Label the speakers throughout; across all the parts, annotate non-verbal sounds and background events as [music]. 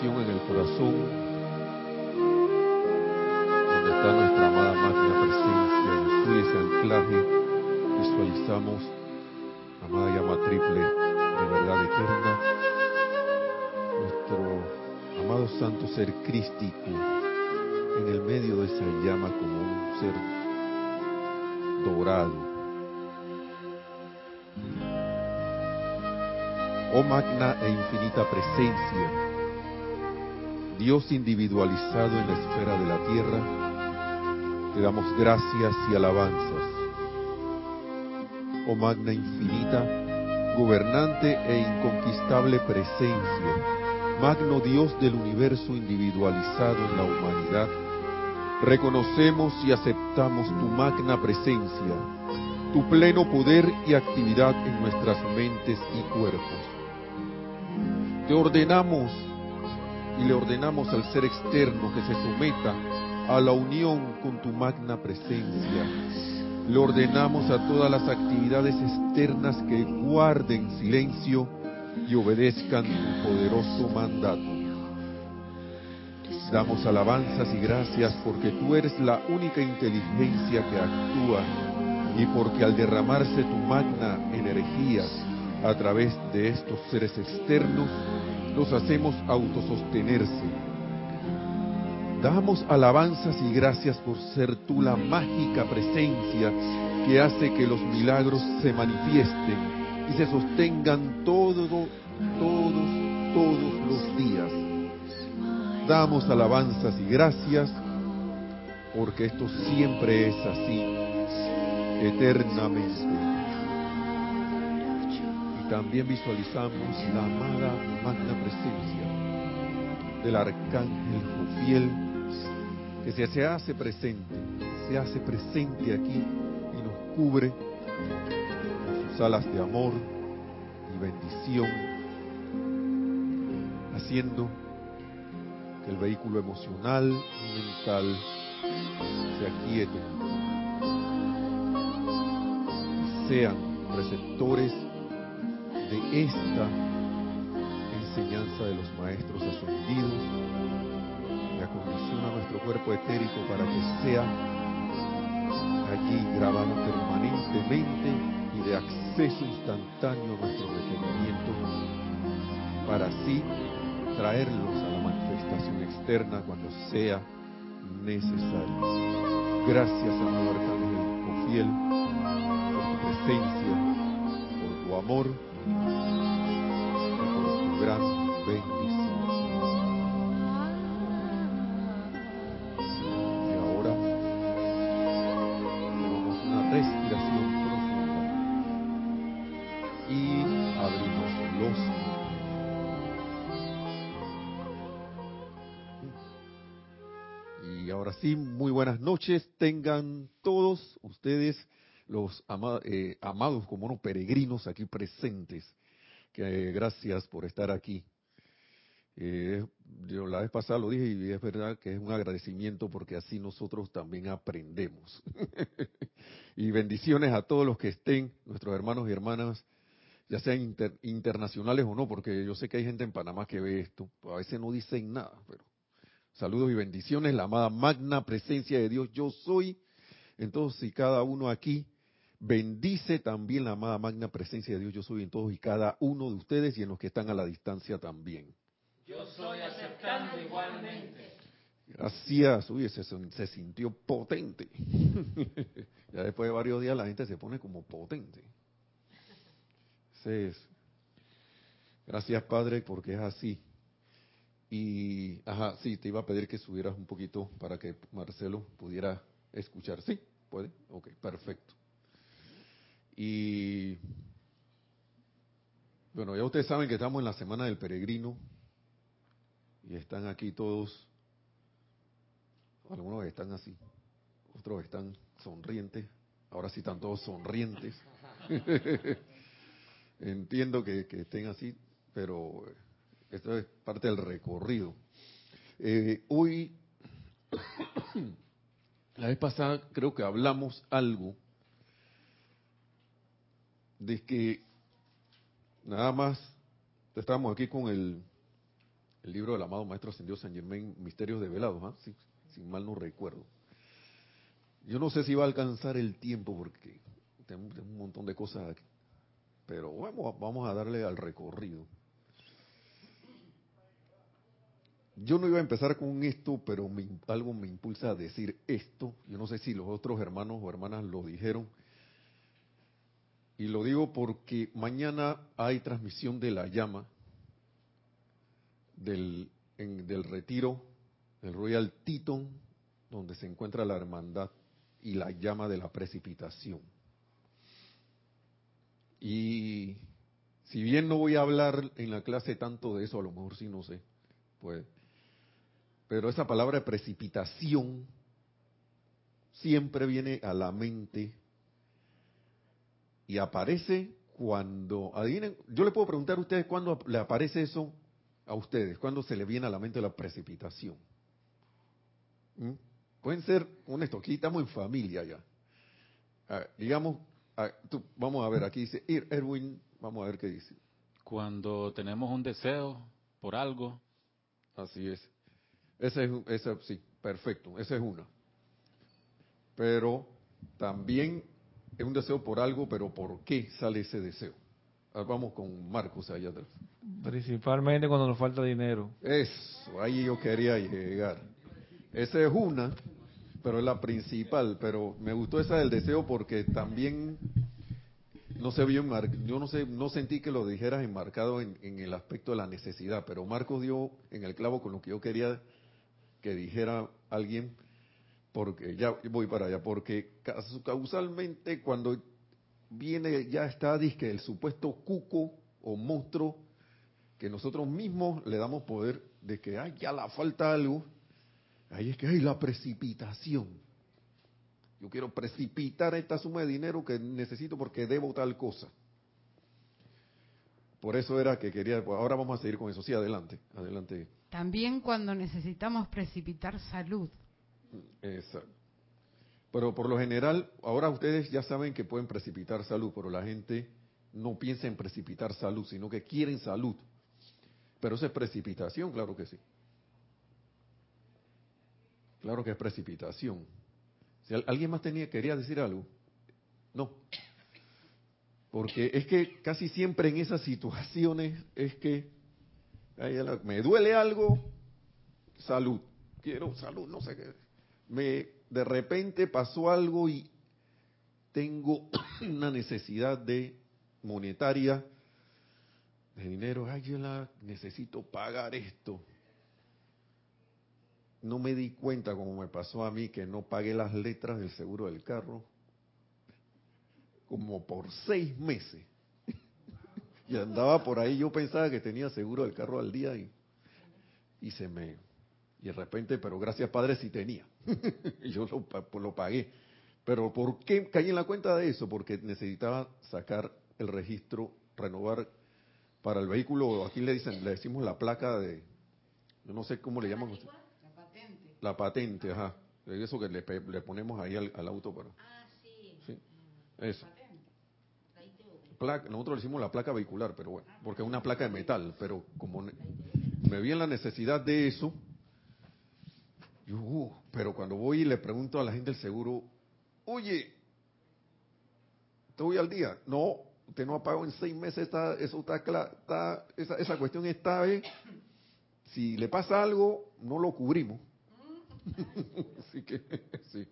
Speaker 1: en el corazón, donde está nuestra amada magna presencia, soy ese anclaje, visualizamos la amada llama triple de verdad eterna, nuestro amado santo ser crístico en el medio de esa llama como un ser dorado. Oh magna e infinita presencia, Dios individualizado en la esfera de la tierra, te damos gracias y alabanzas. Oh magna infinita, gobernante e inconquistable presencia, magno Dios del universo individualizado en la humanidad, reconocemos y aceptamos tu magna presencia, tu pleno poder y actividad en nuestras mentes y cuerpos. Te ordenamos y le ordenamos al ser externo que se someta a la unión con tu magna presencia. Le ordenamos a todas las actividades externas que guarden silencio y obedezcan tu poderoso mandato. Damos alabanzas y gracias porque tú eres la única inteligencia que actúa y porque al derramarse tu magna energía a través de estos seres externos, los hacemos autosostenerse. Damos alabanzas y gracias por ser tú la mágica presencia que hace que los milagros se manifiesten y se sostengan todo, todos, todos los días. Damos alabanzas y gracias porque esto siempre es así, eternamente también visualizamos la amada magna presencia del arcángel Jofiel que se, hace presente, se hace presente aquí y nos cubre con sus alas de amor y bendición, haciendo que el vehículo emocional y mental se aquiete. Sean receptores de esta enseñanza de los maestros ascendidos y acondiciona nuestro cuerpo etérico para que sea allí grabado permanentemente y de acceso instantáneo a nuestro requerimiento para así traerlos a la manifestación externa cuando sea necesario. Gracias, amado Arcángel Cofiel, por tu presencia, y por tu gran bendición. Y ahora tomamos una respiración profunda y abrimos los. Y ahora sí, muy buenas noches tengan todos ustedes los eh, amados como unos peregrinos aquí presentes. Que gracias por estar aquí. Eh, yo la vez pasada lo dije y es verdad que es un agradecimiento porque así nosotros también aprendemos. [laughs] y bendiciones a todos los que estén, nuestros hermanos y hermanas, ya sean internacionales o no, porque yo sé que hay gente en Panamá que ve esto, a veces no dicen nada, pero saludos y bendiciones, la amada magna presencia de Dios, yo soy. Entonces, si cada uno aquí Bendice también la amada magna presencia de Dios, yo soy en todos y cada uno de ustedes y en los que están a la distancia también.
Speaker 2: Yo soy aceptando igualmente.
Speaker 1: Gracias, uy, se, se sintió potente. [laughs] ya después de varios días la gente se pone como potente. Gracias, Padre, porque es así. Y, ajá, sí, te iba a pedir que subieras un poquito para que Marcelo pudiera escuchar. ¿Sí? ¿Puede? Ok, perfecto. Y bueno, ya ustedes saben que estamos en la semana del peregrino y están aquí todos, algunos están así, otros están sonrientes, ahora sí están todos sonrientes. [laughs] Entiendo que, estén así, pero esto es parte del recorrido. Eh, hoy, [coughs] la vez pasada creo que hablamos algo de que nada más estamos aquí con el el libro del amado Maestro Ascendido San Germain, Misterios Develados, si, si mal no recuerdo. Yo no sé si va a alcanzar el tiempo porque tengo un montón de cosas aquí, pero vamos, vamos a darle al recorrido. Yo no iba a empezar con esto, pero me, algo me impulsa a decir esto. Yo no sé si los otros hermanos o hermanas lo dijeron. Y lo digo porque mañana hay transmisión de la llama del, del retiro del Royal Teton, donde se encuentra la hermandad y la llama de la precipitación. Y si bien no voy a hablar en la clase tanto de eso, a lo mejor sí no sé, pues pero esa palabra precipitación siempre viene a la mente y aparece cuando, adivinen, yo le puedo preguntar a ustedes cuándo le aparece eso a ustedes, cuándo se le viene a la mente la precipitación. ¿Mm? Pueden ser honestos, aquí estamos en familia ya. digamos, vamos a ver, aquí dice Erwin, vamos a ver qué dice.
Speaker 3: Cuando tenemos un deseo por algo.
Speaker 1: Así es. Ese es, sí, perfecto, esa es una. Pero también es un deseo por algo, pero ¿por qué sale ese deseo? Ah, vamos con Marcos allá atrás.
Speaker 4: Principalmente cuando nos falta dinero.
Speaker 1: Eso, ahí yo quería llegar. Esa es una, pero es la principal. Pero me gustó esa del deseo porque también no se vio yo no sé, no sentí que lo dijeras enmarcado en, en el aspecto de la necesidad, pero Marcos dio en el clavo con lo que yo quería que dijera alguien, porque ya voy para allá, porque causalmente cuando viene, ya está, que el supuesto cuco o monstruo, que nosotros mismos le damos poder de que, ay, ya la falta algo, ahí es que hay la precipitación. Yo quiero precipitar esta suma de dinero que necesito porque debo tal cosa. Por eso era que quería, ahora vamos a seguir con eso. Sí, adelante, adelante.
Speaker 5: También cuando necesitamos precipitar salud.
Speaker 1: Exacto. Pero por lo general, ahora ustedes ya saben que pueden precipitar salud, pero la gente no piensa en precipitar salud, sino que quieren salud. Pero eso es precipitación, claro que sí. Claro que es precipitación. Si alguien más tenía quería decir algo, no. Porque es que casi siempre en esas situaciones es que me duele algo, salud. Quiero salud, no sé qué. Me, de repente pasó algo y tengo [coughs] una necesidad de monetaria, de dinero. Ay, necesito pagar esto. No me di cuenta, como me pasó a mí, que no pagué las letras del seguro del carro como por seis meses. [laughs] y andaba por ahí, yo pensaba que tenía seguro del carro al día y, y se me... Y de repente, pero gracias Padre sí tenía. [laughs] yo lo, pues lo pagué. Pero ¿por qué caí en la cuenta de eso? Porque necesitaba sacar el registro, renovar para el vehículo, aquí le dicen, le decimos la placa de, yo no sé cómo le llaman. La patente. La patente, ajá. Eso que le, le ponemos ahí al, al auto para. Ah, sí. sí. Eso nosotros le hicimos la placa vehicular, pero bueno, porque es una placa de metal, pero como me vi en la necesidad de eso, yo, uh, pero cuando voy y le pregunto a la gente del seguro, oye, ¿te voy al día? No, usted no ha pagado en seis meses, está, esa, esa cuestión está, ¿eh? si le pasa algo, no lo cubrimos. [laughs] Así que, sí.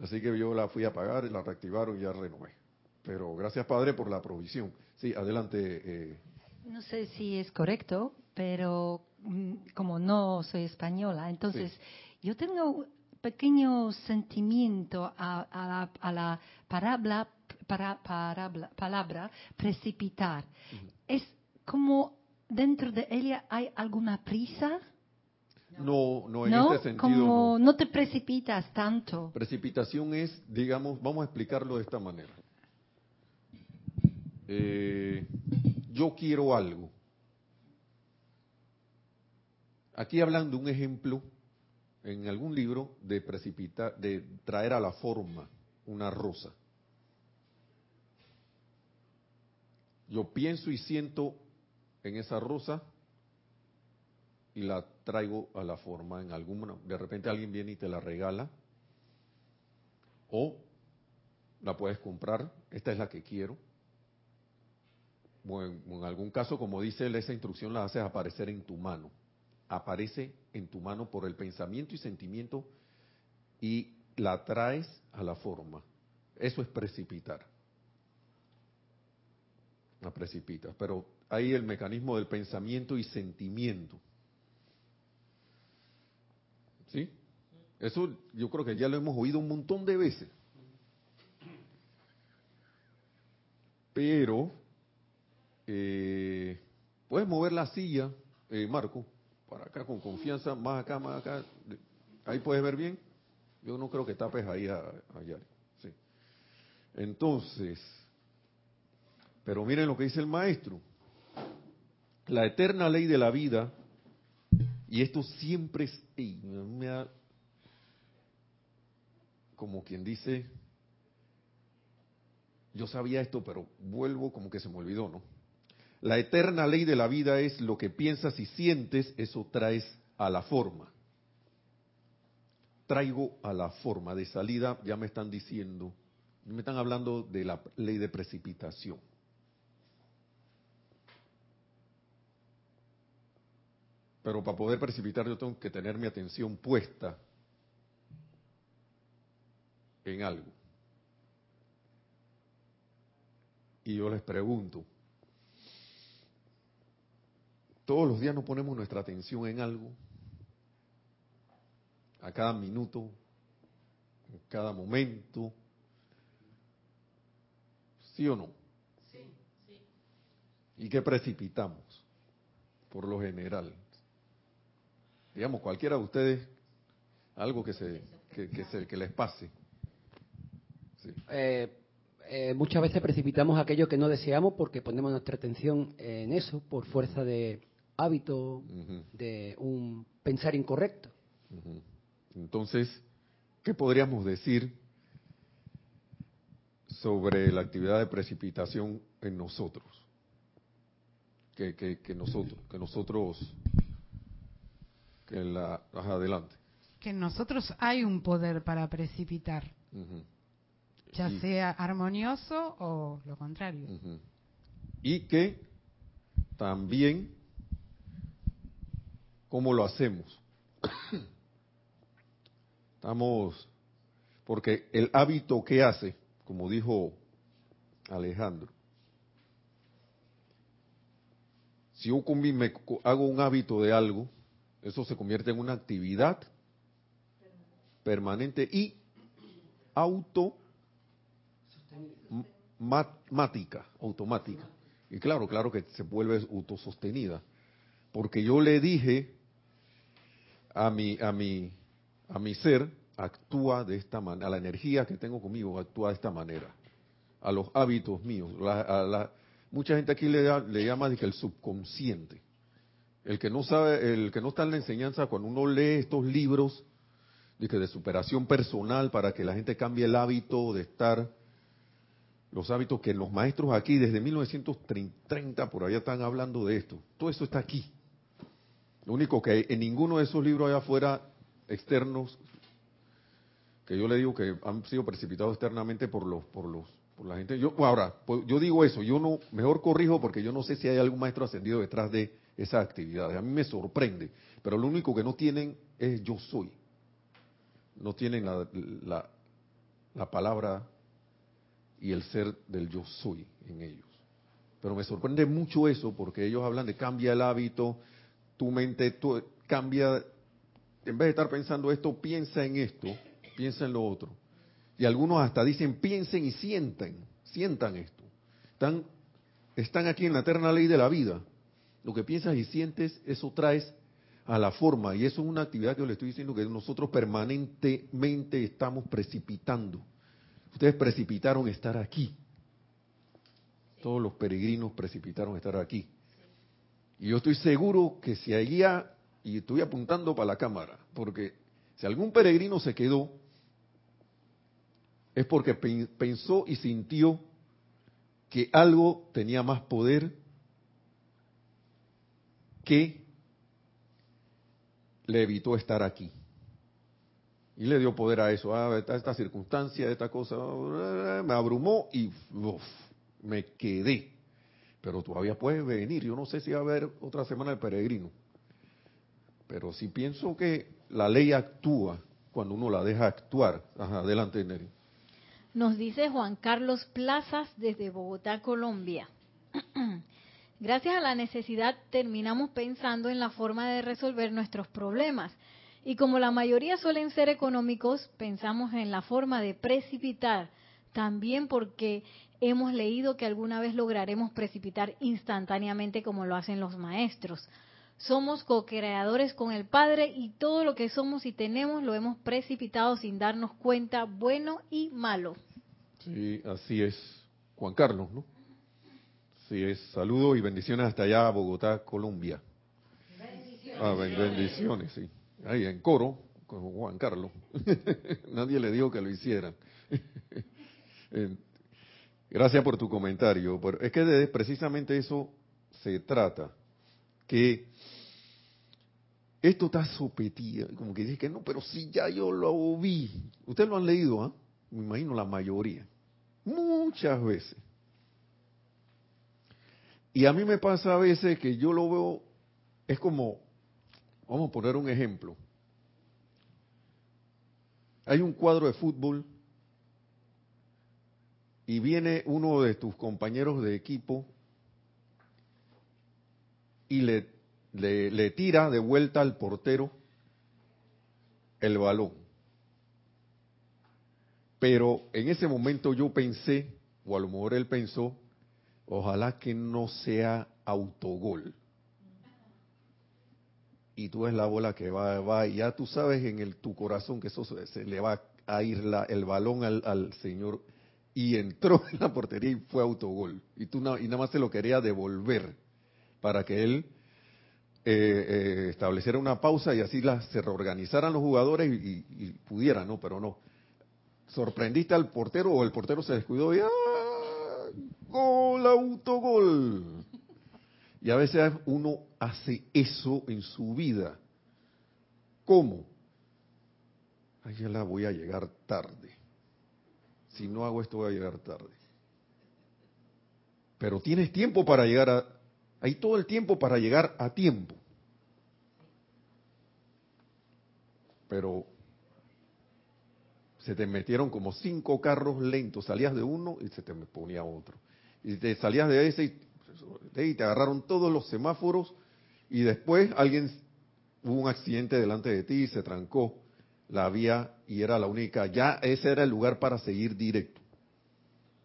Speaker 1: Así que yo la fui a pagar, la reactivaron y ya renové. Pero gracias, Padre, por la provisión. Sí, adelante. Eh.
Speaker 6: No sé si es correcto, pero como no soy española, entonces yo tengo un pequeño sentimiento a, la, palabra, para, palabra precipitar. Es como dentro de ella hay alguna prisa.
Speaker 1: No, no en este sentido.
Speaker 6: Como no te precipitas tanto.
Speaker 1: Precipitación es, digamos, vamos a explicarlo de esta manera eh, yo quiero algo. Aquí hablan de un ejemplo en algún libro de precipitar, de traer a la forma una rosa. Yo pienso y siento en esa rosa y la traigo a la forma en alguna. De repente alguien viene y te la regala. O la puedes comprar. Esta es la que quiero. O en, en algún caso, como dice él, esa instrucción la haces aparecer en tu mano. Aparece en tu mano por el pensamiento y sentimiento y la traes a la forma. Eso es precipitar. La precipitas. Pero hay el mecanismo del pensamiento y sentimiento. ¿Sí? Eso yo creo que ya lo hemos oído un montón de veces. Pero, eh, puedes mover la silla, eh, Marco, para acá con confianza, más acá, más acá. Ahí puedes ver bien. Yo no creo que tapes ahí a, Yari. Sí. Entonces, pero miren lo que dice el maestro. La eterna ley de la vida, y esto siempre es, ey, me como quien dice, yo sabía esto, pero vuelvo como que se me olvidó, ¿no? La eterna ley de la vida es lo que piensas y sientes, eso traes a la forma. Traigo a la forma de salida, ya me están diciendo, me están hablando de la ley de precipitación. Pero para poder precipitar yo tengo que tener mi atención puesta en algo. Y yo les pregunto, todos los días nos ponemos nuestra atención en algo, a cada minuto, en cada momento, ¿sí o no?
Speaker 2: Sí, sí.
Speaker 1: ¿Y qué precipitamos? Por lo general. Digamos, cualquiera de ustedes, algo que se que, que se, que les pase. Sí.
Speaker 7: Eh, eh, muchas veces precipitamos aquello que no deseamos porque ponemos nuestra atención en eso por fuerza de hábito, de un pensar incorrecto.
Speaker 1: Entonces, ¿qué podríamos decir sobre la actividad de precipitación en nosotros? Que, que, que nosotros, que nosotros, que la, ajá, adelante.
Speaker 5: Que en nosotros hay un poder para precipitar, ya
Speaker 1: Y-
Speaker 5: sea armonioso o lo contrario.
Speaker 1: Y que también, ¿cómo lo hacemos? [coughs] Estamos, porque el hábito que hace, como dijo Alejandro, si yo me hago un hábito de algo, eso se convierte en una actividad permanente y auto mática, automática. Y claro, claro que se vuelve autosostenida. Porque yo le dije a mi, a mi, a mi ser, actúa de esta manera, a la energía que tengo conmigo, actúa de esta manera. A los hábitos míos. La- a la- mucha gente aquí le, le llama el subconsciente. El que no sabe, el que no está en la enseñanza, cuando uno lee estos libros dije, de superación personal para que la gente cambie el hábito de estar los hábitos que los maestros aquí desde 1930 por allá están hablando de esto. Todo eso está aquí. Lo único que en ninguno de esos libros allá afuera externos, que yo le digo que han sido precipitados externamente por los, por los, por la gente. Yo ahora, pues, yo digo eso, yo no, mejor corrijo porque yo no sé si hay algún maestro ascendido detrás de esas actividades. A mí me sorprende, pero lo único que no tienen es yo soy. No tienen la, la, la palabra y el ser del yo soy en ellos. Pero me sorprende mucho eso porque ellos hablan de cambia el hábito, tu mente tu- cambia, en vez de estar pensando esto, piensa en esto, piensa en lo otro. Y algunos hasta dicen piensen y sientan, sientan esto. Están, están aquí en la eterna ley de la vida. Lo que piensas y sientes, eso traes a la forma. Y eso es una actividad que yo le estoy diciendo que nosotros permanentemente estamos precipitando. Ustedes precipitaron estar aquí. Todos los peregrinos precipitaron estar aquí. Y yo estoy seguro que si allá, y estoy apuntando para la cámara, porque si algún peregrino se quedó, es porque pen- pensó y sintió que algo tenía más poder que le evitó estar aquí. Y le dio poder a eso. Ah, esta, circunstancia, esta cosa, me abrumó y me quedé. Pero todavía puede venir. Yo no sé si va a haber otra semana de peregrino. Pero sí pienso que la ley actúa cuando uno la deja actuar. Ajá, adelante, Neri.
Speaker 8: Nos dice Juan Carlos Plazas desde Bogotá, Colombia. [clears throat] Gracias a la necesidad terminamos pensando en la forma de resolver nuestros problemas. Y como la mayoría suelen ser económicos, pensamos en la forma de precipitar, también porque hemos leído que alguna vez lograremos precipitar instantáneamente como lo hacen los maestros. Somos co-creadores con el Padre y todo lo que somos y tenemos lo hemos precipitado sin darnos cuenta, bueno y malo.
Speaker 1: Sí, así es. Juan Carlos, ¿no? Sí, es. Saludos y bendiciones hasta allá, Bogotá, Colombia. Bendiciones. Ah, bendiciones, sí. Ahí en coro con Juan Carlos. [laughs] Nadie le dijo que lo hicieran. [laughs] Gracias por tu comentario. Es que de precisamente eso se trata. Que esto está sopetía, como que dice que no, pero si ya yo lo vi. Ustedes lo han leído, ¿ah? Me imagino la mayoría. Muchas veces. Y a mí me pasa a veces que yo lo veo, es como, vamos a poner un ejemplo. Hay un cuadro de fútbol y viene uno de tus compañeros de equipo y le, tira de vuelta al portero el balón. Pero en ese momento yo pensé, o a lo mejor él pensó, Ojalá que no sea autogol. Y tú ves la bola que va, va, y ya tú sabes en el, tu corazón que eso se, le va a ir el balón al, Señor. Y entró [laughs] en la portería y fue autogol. Y, tú, y nada más se lo quería devolver para que él eh, eh, estableciera una pausa y así se reorganizaran los jugadores y, y, pudieran, ¿no? Pero no. Sorprendiste al portero o el portero se descuidó y ¡ah! gol, autogol. Y a veces uno hace eso en su vida. ¿Cómo? Ay, ya la voy a llegar tarde. Si no hago esto voy a llegar tarde. Pero tienes tiempo para llegar a... Hay todo el tiempo para llegar a tiempo. Pero se te metieron como cinco carros lentos. Salías de uno y se te ponía otro y te salías de ese y, te agarraron todos los semáforos y después alguien hubo un accidente delante de ti y se trancó la vía y era la única, ya ese era el lugar para seguir directo.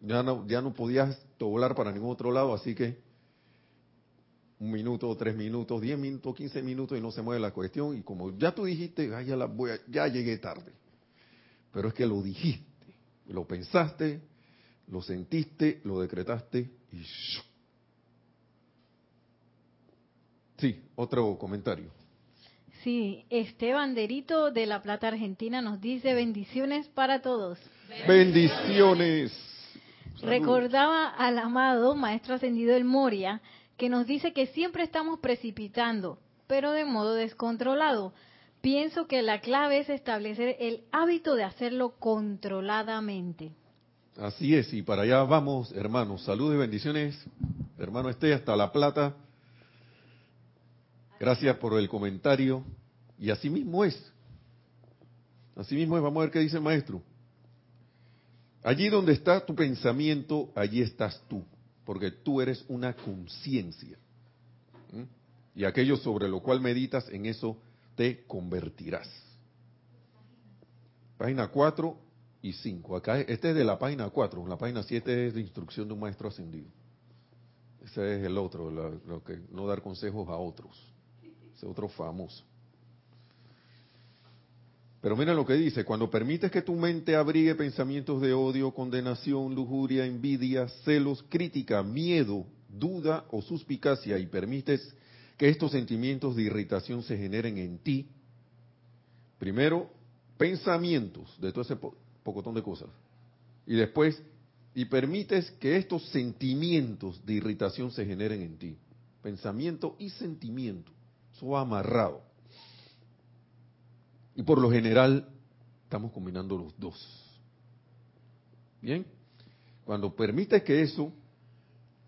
Speaker 1: Ya no, ya no podías doblar para ningún otro lado, así que un minuto, tres minutos, diez minutos, quince minutos y no se mueve la cuestión. Y como ya tú dijiste, ya, la voy ya llegué tarde. Pero es que lo dijiste, lo pensaste, lo sentiste, lo decretaste y... Sí, otro comentario.
Speaker 8: Sí, Esteban Derito de La Plata, Argentina nos dice bendiciones para todos.
Speaker 1: Bendiciones.
Speaker 8: Recordaba al amado Maestro Ascendido El Moria que nos dice que siempre estamos precipitando, pero de modo descontrolado. Pienso que la clave es establecer el hábito de hacerlo controladamente.
Speaker 1: Así es, y para allá vamos, hermanos. Saludos y bendiciones, hermano Esté, hasta La Plata. Gracias por el comentario. Y así mismo es. Así mismo es. Vamos a ver qué dice el maestro. Allí donde está tu pensamiento, allí estás tú. Porque tú eres una conciencia. Y aquello sobre lo cual meditas, en eso te convertirás. Página 4 y 5. Acá, este es de la página 4, la página 7 es de instrucción de un maestro ascendido. Ese es el otro, lo que no dar consejos a otros. Ese otro famoso. Pero mira lo que dice, cuando permites que tu mente abrigue pensamientos de odio, condenación, lujuria, envidia, celos, crítica, miedo, duda o suspicacia y permites que estos sentimientos de irritación se generen en ti, primero pensamientos de todo ese pocotón de cosas. Y después, y permites que estos sentimientos de irritación se generen en ti. Pensamiento y sentimiento. Eso va amarrado. Y por lo general estamos combinando los dos. Bien, cuando permites que eso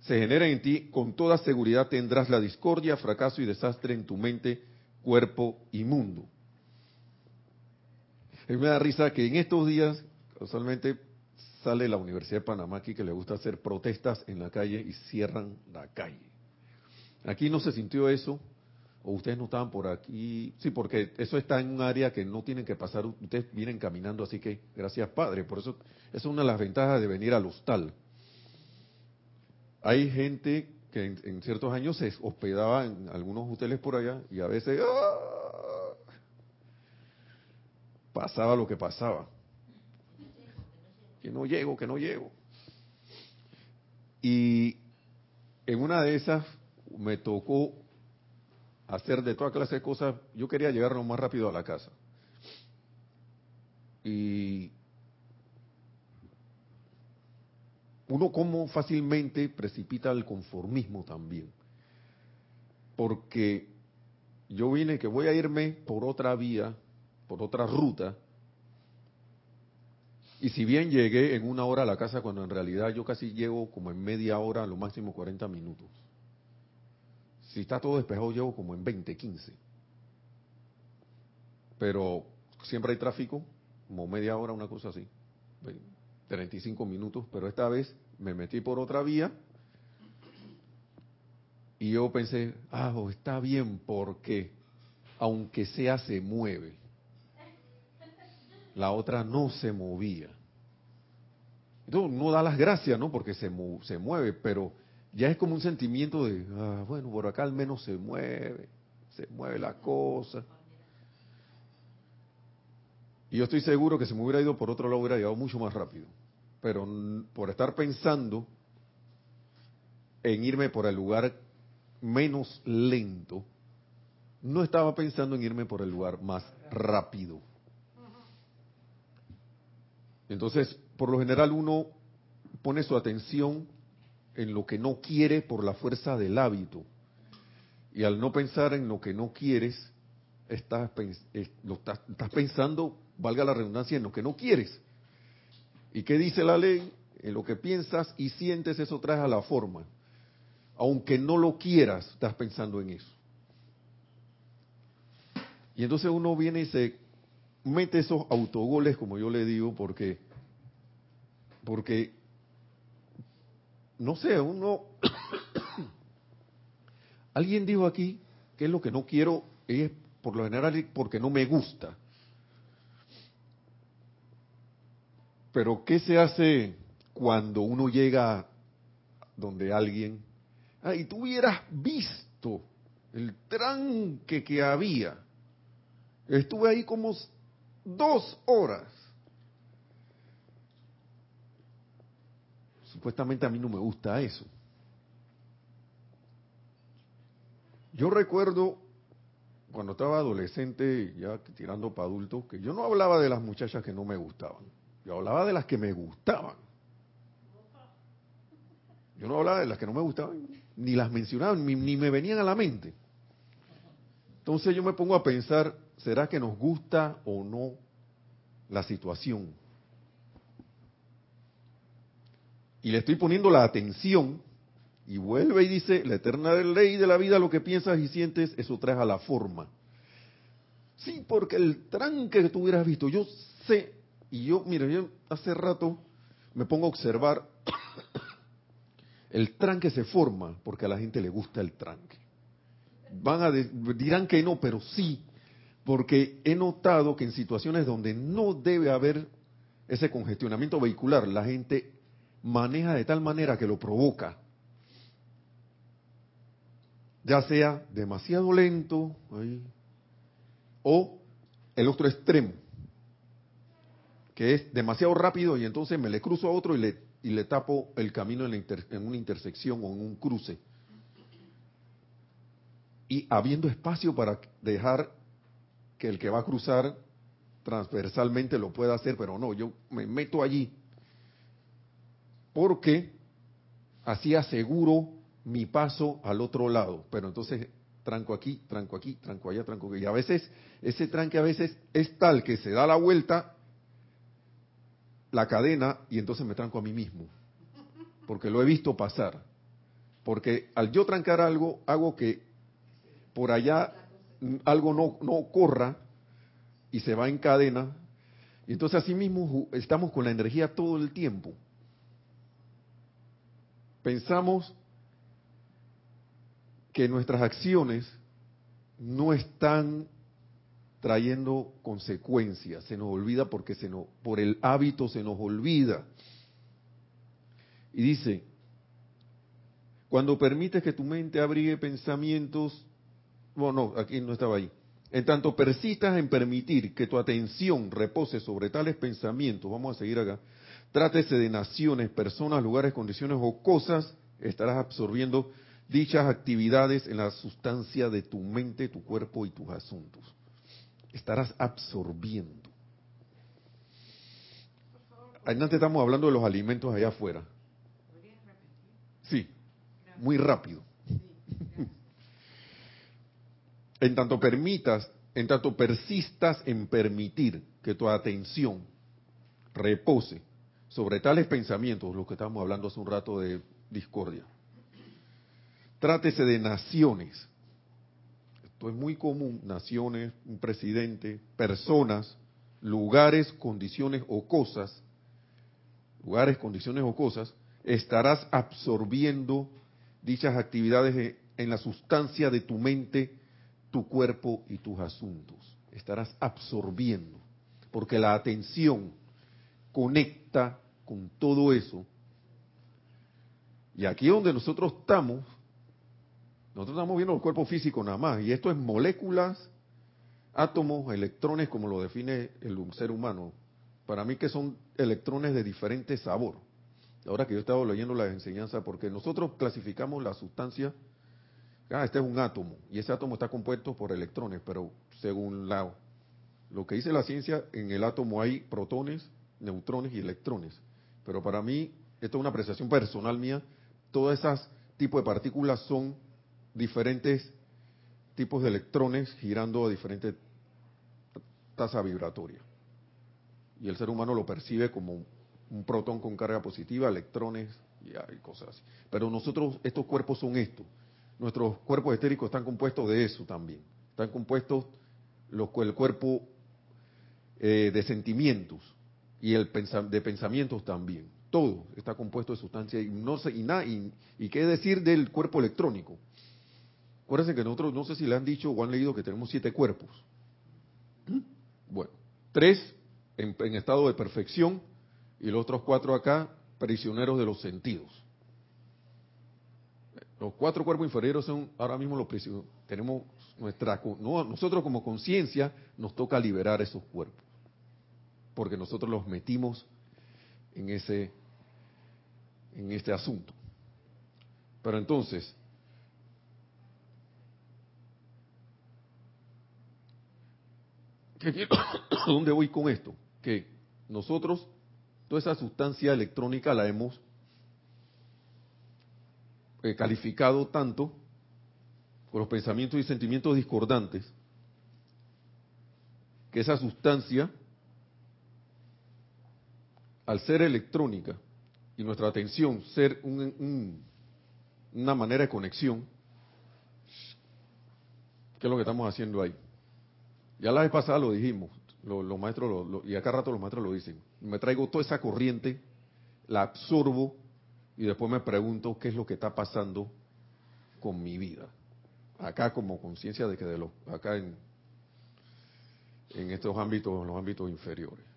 Speaker 1: se genere en ti, con toda seguridad tendrás la discordia, fracaso y desastre en tu mente, cuerpo y mundo. A me da risa que en estos días, casualmente, sale la Universidad de Panamá aquí que le gusta hacer protestas en la calle y cierran la calle. Aquí no se sintió eso, o ustedes no estaban por aquí. Sí, porque eso está en un área que no tienen que pasar, ustedes vienen caminando, así que gracias Padre. Por eso es una de las ventajas de venir al hostal. Hay gente que en, en ciertos años se hospedaba en algunos hoteles por allá y a veces ¡ah! pasaba lo que pasaba. Que no llego, que no llego. Y en una de esas me tocó hacer de toda clase de cosas. Yo quería llegar lo más rápido a la casa. Y uno como fácilmente precipita el conformismo también. Porque yo vine que voy a irme por otra vía, por otra ruta, y si bien llegué en una hora a la casa, cuando en realidad yo casi llego como en media hora, a lo máximo 40 minutos. Si está todo despejado, llego como en 20, 15. Pero siempre hay tráfico, como media hora, una cosa así. 35 minutos, pero esta vez me metí por otra vía y yo pensé, ah, oh, está bien porque aunque sea se mueve. La otra no se movía. Entonces no da las gracias, ¿no? Porque se, se mueve, pero ya es como un sentimiento de, ah, bueno, por acá al menos se mueve, se mueve la cosa. Y yo estoy seguro que si me hubiera ido por otro lado hubiera llegado mucho más rápido. Pero por estar pensando en irme por el lugar menos lento, no estaba pensando en irme por el lugar más rápido. Entonces, por lo general uno pone su atención en lo que no quiere por la fuerza del hábito. Y al no pensar en lo que no quieres, estás, estás, estás pensando, valga la redundancia, en lo que no quieres. ¿Y qué dice la ley? En lo que piensas y sientes, eso trae a la forma. Aunque no lo quieras, estás pensando en eso. Y entonces uno viene y se mete esos autogoles, como yo le digo, porque, porque, no sé, uno, [coughs] alguien dijo aquí que es lo que no quiero, es por lo general porque no me gusta. Pero ¿qué se hace cuando uno llega donde alguien, ah, y tú hubieras visto el tranque que había? Estuve ahí como dos horas. Supuestamente a mí no me gusta eso. Yo recuerdo cuando estaba adolescente, ya tirando para adulto, que yo no hablaba de las muchachas que no me gustaban. Yo hablaba de las que me gustaban. Yo no hablaba de las que no me gustaban, ni las mencionaba, ni, ni me venían a la mente. Entonces yo me pongo a pensar, ¿será que nos gusta o no la situación? Y le estoy poniendo la atención y vuelve y dice, la eterna ley de la vida, lo que piensas y sientes, eso trae a la forma. Sí, porque el tranque que tú hubieras visto, yo sé, y yo, mire, yo hace rato me pongo a observar, [coughs] el tranque se forma porque a la gente le gusta el tranque. Van a dirán que no, pero sí, porque he notado que en situaciones donde no debe haber ese congestionamiento vehicular, la gente maneja de tal manera que lo provoca. Ya sea demasiado lento o el otro extremo, que es demasiado rápido y entonces me le cruzo a otro y le, y le tapo el camino en, en una intersección o en un cruce. Y habiendo espacio para dejar que el que va a cruzar transversalmente lo pueda hacer, pero no, yo me meto allí porque así aseguro mi paso al otro lado. Pero entonces tranco aquí, tranco aquí, tranco allá, tranco aquí. Y a veces, ese tranque a veces es tal que se da la vuelta la cadena y entonces me tranco a mí mismo. Porque lo he visto pasar. Porque al yo trancar algo, hago que por allá algo no, no corra y se va en cadena. Y entonces así mismo estamos con la energía todo el tiempo. Pensamos que nuestras acciones no están trayendo consecuencias, se nos olvida porque se nos, por el hábito se nos olvida. Y dice, cuando permites que tu mente abrigue pensamientos, bueno, no, aquí no estaba ahí. En tanto persistas en permitir que tu atención repose sobre tales pensamientos, vamos a seguir acá, trátese de naciones, personas, lugares, condiciones o cosas, estarás absorbiendo dichas actividades en la sustancia de tu mente, tu cuerpo y tus asuntos. Estarás absorbiendo. Antes estamos hablando de los alimentos allá afuera. Sí, muy rápido. En tanto permitas, en tanto persistas en permitir que tu atención repose sobre tales pensamientos, lo que estamos hablando hace un rato de discordia, Trátese de naciones. Esto es muy común, naciones, un presidente, personas, lugares, condiciones o cosas, lugares, condiciones o cosas, estarás absorbiendo dichas actividades en la sustancia de tu mente, tu cuerpo y tus asuntos. Estarás absorbiendo, porque la atención conecta con todo eso. Y aquí donde nosotros estamos, nosotros estamos viendo el cuerpo físico nada más, y esto es moléculas, átomos, electrones, como lo define el ser humano. Para mí que son electrones de diferente sabor. Ahora que yo he estado leyendo las enseñanzas, porque nosotros clasificamos la sustancia, ah, este es un átomo, y ese átomo está compuesto por electrones, pero según la, lo que dice la ciencia, en el átomo hay protones, neutrones y electrones. Pero para mí, esto es una apreciación personal mía, todas esas tipos de partículas son diferentes tipos de electrones girando a diferentes tasas vibratorias. Y el ser humano lo percibe como un protón con carga positiva, electrones y, cosas así. Pero nosotros, estos cuerpos son estos. Nuestros cuerpos estéricos están compuestos de eso también. Están compuestos los, el cuerpo eh, de sentimientos y el de pensamientos también. Todo está compuesto de sustancia y no y, nada, y, y qué decir del cuerpo electrónico. Acuérdense que nosotros, no sé si le han dicho o han leído que tenemos siete cuerpos. Bueno, tres en, estado de perfección y los otros cuatro acá prisioneros de los sentidos. Los cuatro cuerpos inferiores son ahora mismo los prisioneros. Tenemos nuestra, nosotros como conciencia nos toca liberar esos cuerpos, porque nosotros los metimos en ese, en este asunto. Pero entonces, [coughs] ¿Dónde voy con esto? Que nosotros, toda esa sustancia electrónica la hemos eh, calificado tanto con los pensamientos y sentimientos discordantes, que esa sustancia, al ser electrónica y nuestra atención ser una manera de conexión, ¿qué es lo que estamos haciendo ahí? Ya la vez pasada lo dijimos, los, maestros, y acá rato los maestros lo dicen. Me traigo toda esa corriente, la absorbo y después me pregunto qué es lo que está pasando con mi vida. Acá como conciencia de que de los, acá en, en estos ámbitos, en los ámbitos inferiores.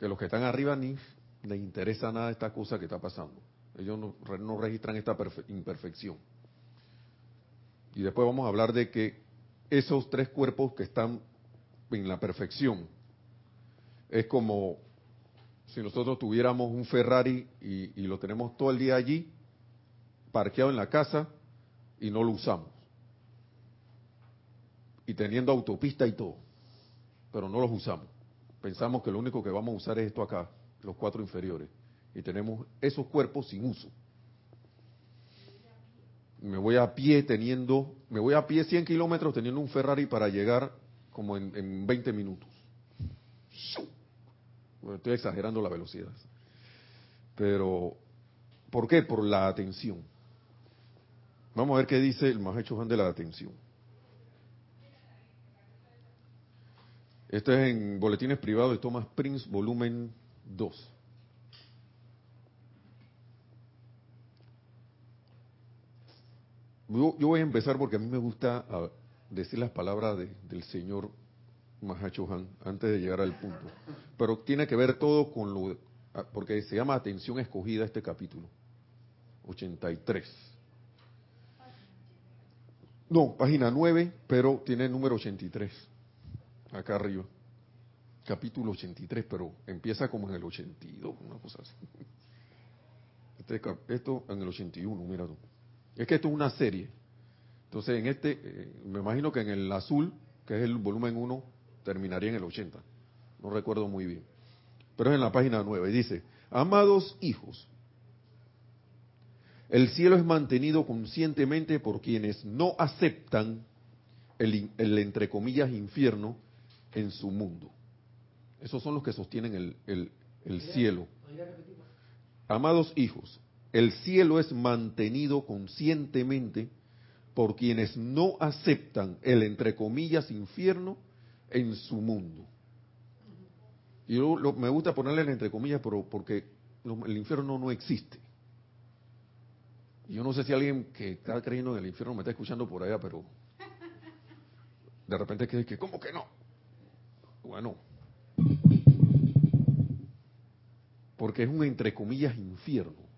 Speaker 1: Que los que están arriba ni les interesa nada esta cosa que está pasando. Ellos no, registran esta imperfección. Y después vamos a hablar de que esos tres cuerpos que están en la perfección. Es como si nosotros tuviéramos un Ferrari y, lo tenemos todo el día allí, parqueado en la casa, y no lo usamos. Y teniendo autopista y todo, pero no los usamos. Pensamos que lo único que vamos a usar es esto acá, los cuatro inferiores. Y tenemos esos cuerpos sin uso. me voy a pie teniendo, me voy a pie 100 kilómetros teniendo un Ferrari para llegar como en, en 20 minutos. Bueno, estoy exagerando la velocidad. Pero, ¿por qué? Por la atención. Vamos a ver qué dice el Mahacho de la atención. Esto es en Boletines Privados de Thomas Prince, volumen 2. Yo, voy a empezar porque a mí me gusta decir las palabras de, del señor Mahacho Han antes de llegar al punto. Pero tiene que ver todo con lo, porque se llama atención escogida este capítulo. 83. No, página 9, pero tiene el número 83. Acá arriba. Capítulo 83, pero empieza como en el 82, una cosa así. Este, esto en el 81, mira tú. Es que esto es una serie. Entonces, en este, eh, me imagino que en el azul, que es el volumen 1, terminaría en el 80. No recuerdo muy bien. Pero es en la página 9. Dice, amados hijos, el cielo es mantenido conscientemente por quienes no aceptan el, el entre comillas infierno en su mundo. Esos son los que sostienen el, el, el cielo. Amados hijos, el cielo es mantenido conscientemente por quienes no aceptan el entre comillas infierno en su mundo. Y yo lo, me gusta ponerle el entre comillas pero porque el infierno no existe. Yo no sé si alguien que está creyendo en el infierno me está escuchando por allá, pero de repente que, que ¿cómo que no? Bueno, porque es un entre comillas infierno.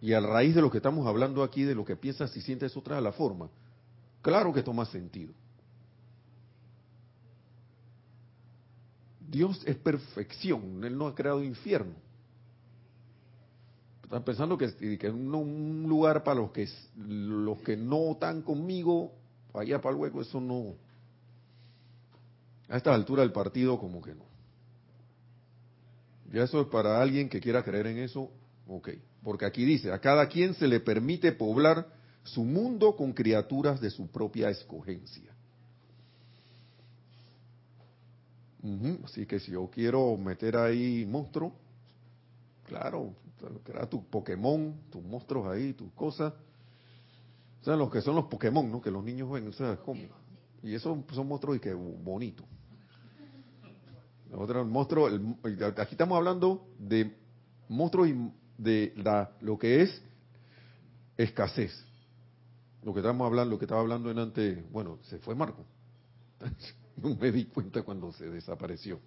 Speaker 1: Y a raíz de lo que estamos hablando aquí, de lo que piensas y sientes, eso trae la forma. Claro que toma sentido. Dios es perfección, Él no ha creado infierno. Están pensando que, que es un lugar para los que los que no están conmigo, allá para el hueco, eso no. A esta altura del partido, como que no. Ya eso es para alguien que quiera creer en eso, ok. Porque aquí dice, a cada quien se le permite poblar su mundo con criaturas de su propia escogencia. Así que si yo quiero meter ahí monstruo, claro, crea tu Pokémon, tus monstruos ahí, tus cosas. O sea, los que son los Pokémon, ¿no? Que los niños ven, o sea, ¿cómo? Y esos son monstruos y que bonito. Otro monstruo, aquí estamos hablando de monstruos de la, lo que es escasez. Lo que estamos hablando, lo que estaba hablando en antes, bueno, se fue Marco. [laughs] no me di cuenta cuando se desapareció.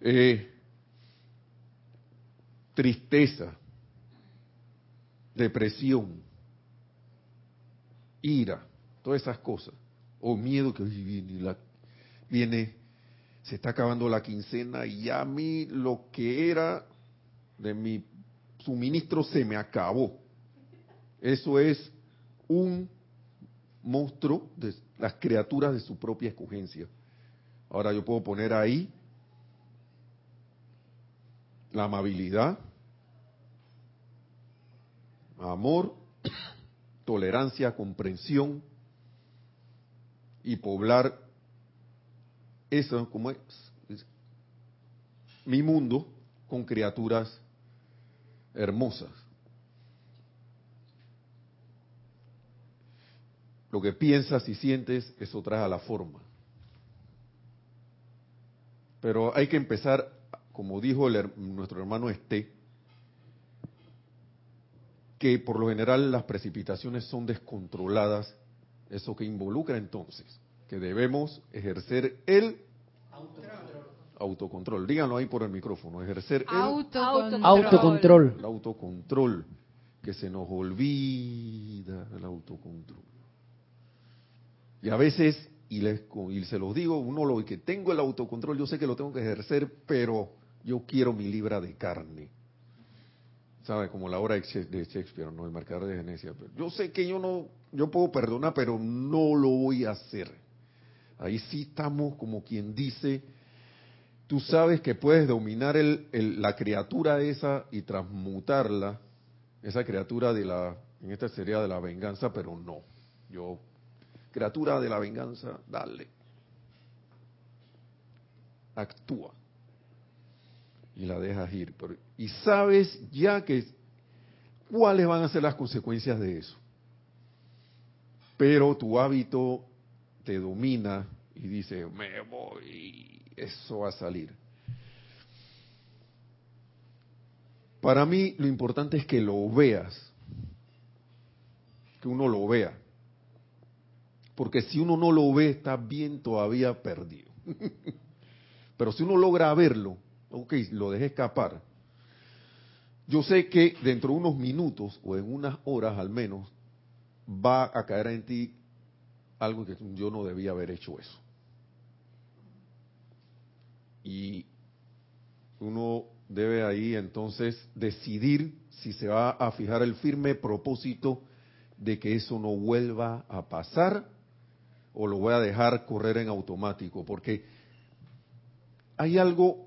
Speaker 1: Eh, tristeza, depresión, ira, todas esas cosas. O miedo que viene, la, viene, se está acabando la quincena y a mí lo que era de mi suministro se me acabó. Eso es un monstruo de las criaturas de su propia escogencia. Ahora yo puedo poner ahí la amabilidad, amor, [coughs] tolerancia, comprensión y poblar eso como es mi mundo con criaturas hermosas. Lo que piensas y sientes, eso trae a la forma. Pero hay que empezar, como dijo nuestro hermano Esté, que por lo general las precipitaciones son descontroladas, eso que involucra entonces que debemos ejercer el autocontrol. autocontrol. Díganlo ahí por el micrófono, ejercer el
Speaker 6: Autocontrol.
Speaker 7: Autocontrol.
Speaker 1: el autocontrol, que se nos olvida el autocontrol. Y a veces y, les, y se los digo, uno lo que tengo el autocontrol, yo sé que lo tengo que ejercer, pero yo quiero mi libra de carne. ¿Sabe? Como la obra de Shakespeare, ¿no? El marcador de Genesia. Yo sé que yo no, yo puedo perdonar, pero no lo voy a hacer. Ahí sí estamos como quien dice, tú sabes que puedes dominar el, la criatura esa y transmutarla, esa criatura de la En esta sería de la venganza, pero no. Yo, criatura de la venganza, dale. Actúa. Y la dejas ir. Y sabes ya que cuáles van a ser las consecuencias de eso. Pero tu hábito te domina y dice, me voy, eso va a salir. Para mí lo importante es que lo veas, que uno lo vea. Porque si uno no lo ve, está bien todavía perdido. [laughs] Pero si uno logra verlo, ok, lo deje escapar. Yo sé que dentro de unos minutos o en unas horas al menos va a caer en ti algo que yo no debía haber hecho eso. Y uno debe ahí entonces decidir si se va a fijar el firme propósito de que eso no vuelva a pasar o lo voy a dejar correr en automático, porque hay algo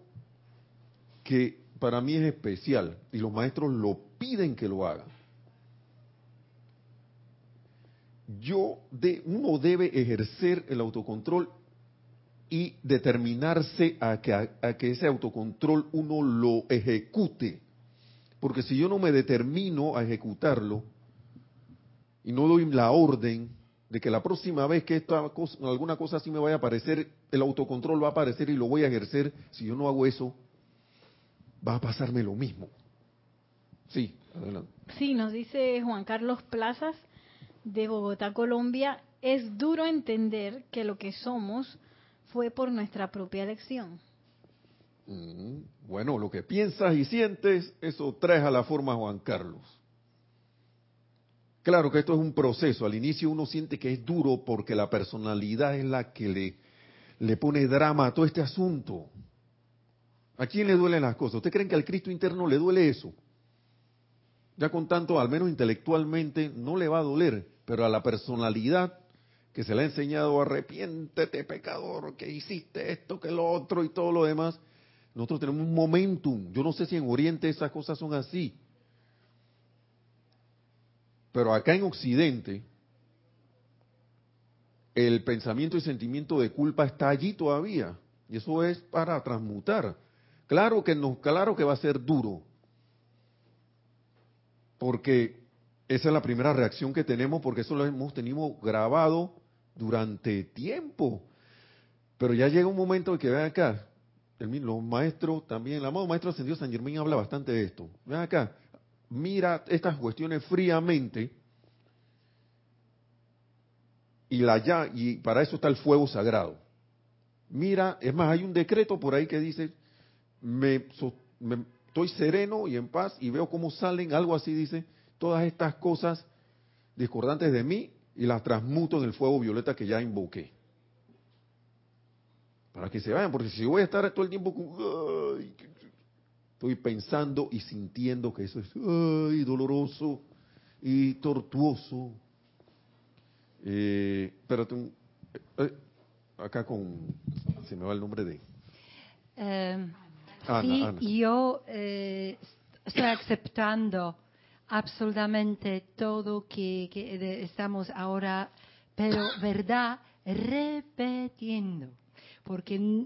Speaker 1: que para mí es especial y los maestros lo piden que lo hagan. Yo de, uno debe ejercer el autocontrol y determinarse a que, a que ese autocontrol uno lo ejecute. Porque si yo no me determino a ejecutarlo y no doy la orden de que la próxima vez que esta cosa, alguna cosa así me vaya a aparecer, el autocontrol va a aparecer y lo voy a ejercer, si yo no hago eso, va a pasarme lo mismo. Sí, adelante.
Speaker 8: Sí, nos dice Juan Carlos Plazas de Bogotá, Colombia, es duro entender que lo que somos fue por nuestra propia elección.
Speaker 1: Mm, bueno, lo que piensas y sientes, eso traes a la forma Juan Carlos. Claro que esto es un proceso. Al inicio uno siente que es duro porque la personalidad es la que le, le pone drama a todo este asunto. ¿A quién le duelen las cosas? ¿Usted creen que al Cristo interno le duele eso? Ya con tanto, al menos intelectualmente, no le va a doler, pero a la personalidad que se le ha enseñado, arrepiéntete pecador, que hiciste esto, que lo otro y todo lo demás, nosotros tenemos un momentum. Yo no sé si en Oriente esas cosas son así. Pero acá en Occidente, el pensamiento y sentimiento de culpa está allí todavía. Y eso es para transmutar. Claro que no, claro que va a ser duro. Porque esa es la primera reacción que tenemos, porque eso lo hemos tenido grabado durante tiempo. Pero ya llega un momento en que vean acá, el, los maestros también, el amado maestro ascendido San Germán habla bastante de esto. Vean acá, mira estas cuestiones fríamente y la ya y para eso está el fuego sagrado. Mira, es más, hay un decreto por ahí que dice, me, me estoy sereno y en paz y veo cómo salen, algo así dice, todas estas cosas discordantes de mí y las transmuto en el fuego violeta que ya invoqué. Para que se vayan, porque si voy a estar todo el tiempo con, ay, estoy pensando y sintiendo que eso es ay, doloroso y tortuoso. Eh, pero eh, acá con, se me va el nombre de...
Speaker 6: Eh,
Speaker 1: Ana,
Speaker 6: sí,
Speaker 1: Ana.
Speaker 6: yo eh, estoy aceptando absolutamente todo que, que estamos ahora, pero [coughs] verdad, repitiendo. Porque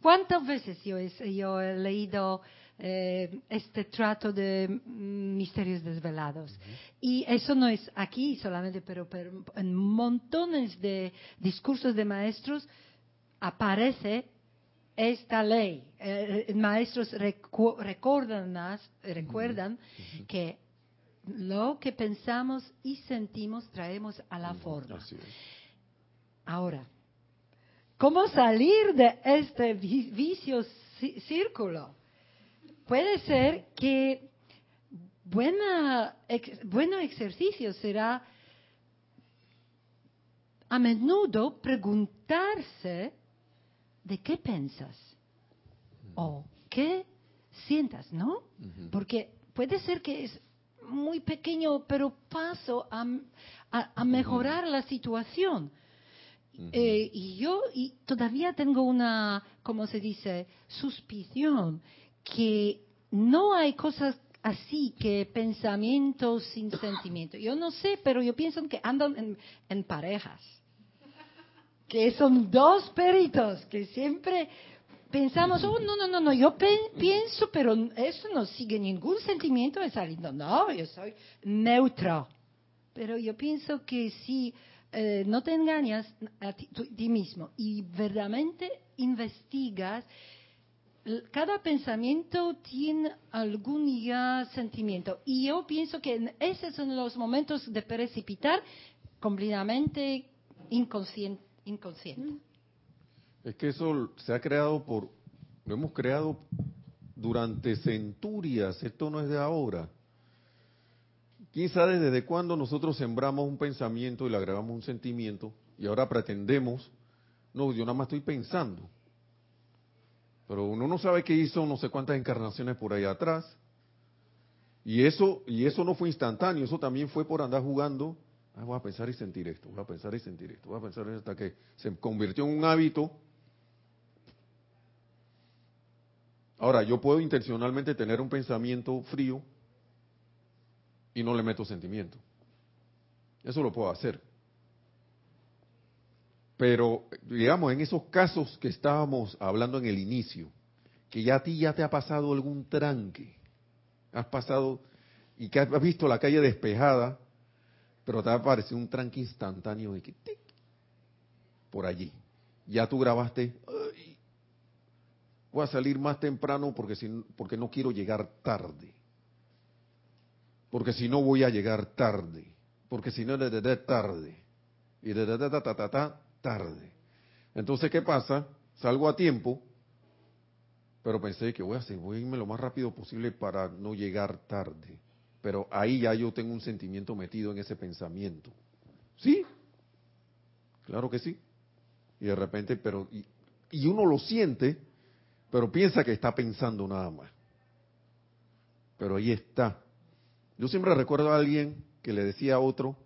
Speaker 6: ¿cuántas veces yo he, yo he leído eh, este trato de misterios desvelados? Y eso no es aquí solamente, pero, pero en montones de discursos de maestros aparece esta ley. Eh, eh, maestros recu- recuerdan, más- recuerdan que lo que pensamos y sentimos traemos a la forma. Ahora, ¿cómo salir de este vi- vicio ci- círculo? Puede ser que buena, ex- bueno ejercicio será a menudo preguntarse de qué piensas o qué sientas, ¿no? Porque puede ser que es muy pequeño, pero paso a, a- a mejorar la situación. Eh, y yo y todavía tengo una, como se dice, suspición que no hay cosas así que pensamiento sin sentimiento. Yo no sé, pero yo pienso que andan en, en parejas. Que son dos peritos que siempre pensamos, oh, no, no, no, no, yo pienso, pero eso no sigue ningún sentimiento de saliendo. No, yo soy neutro. Pero yo pienso que si eh, no te engañas a ti, mismo y verdaderamente investigas, cada pensamiento tiene algún ya sentimiento. Y yo pienso que esos son los momentos de precipitar completamente inconsciente. Inconsciente.
Speaker 1: Es que eso se ha creado por, lo hemos creado durante centurias, esto no es de ahora. ¿Quién sabe desde cuándo nosotros sembramos un pensamiento y le agregamos un sentimiento y ahora pretendemos, no, yo nada más estoy pensando. Pero uno no sabe qué hizo no sé cuántas encarnaciones por ahí atrás. Y eso, y eso no fue instantáneo, eso también fue por andar jugando. Ah, voy a pensar y sentir esto, voy a pensar y sentir esto, voy a pensar hasta que se convirtió en un hábito. Ahora, yo puedo intencionalmente tener un pensamiento frío y no le meto sentimiento. Eso lo puedo hacer. Pero, digamos, en esos casos que estábamos hablando en el inicio, que ya a ti ya te ha pasado algún tranque, has pasado y que has visto la calle despejada, pero te ha aparecido un tranque instantáneo de que tic, por allí. Ya tú grabaste, "Ay, voy a salir más temprano porque, si, porque no quiero llegar tarde. Porque si no voy a llegar tarde. Porque si no, de, de, de, tarde. Y de, de, de, ta, ta, ta, ta, tarde. Entonces, ¿qué pasa? Salgo a tiempo, pero pensé que voy a hacer, voy a irme lo más rápido posible para no llegar tarde. Pero ahí ya yo tengo un sentimiento metido en ese pensamiento. ¿Sí? Claro que sí. Y de repente, pero, y, uno lo siente, pero piensa que está pensando nada más. Pero ahí está. Yo siempre recuerdo a alguien que le decía a otro,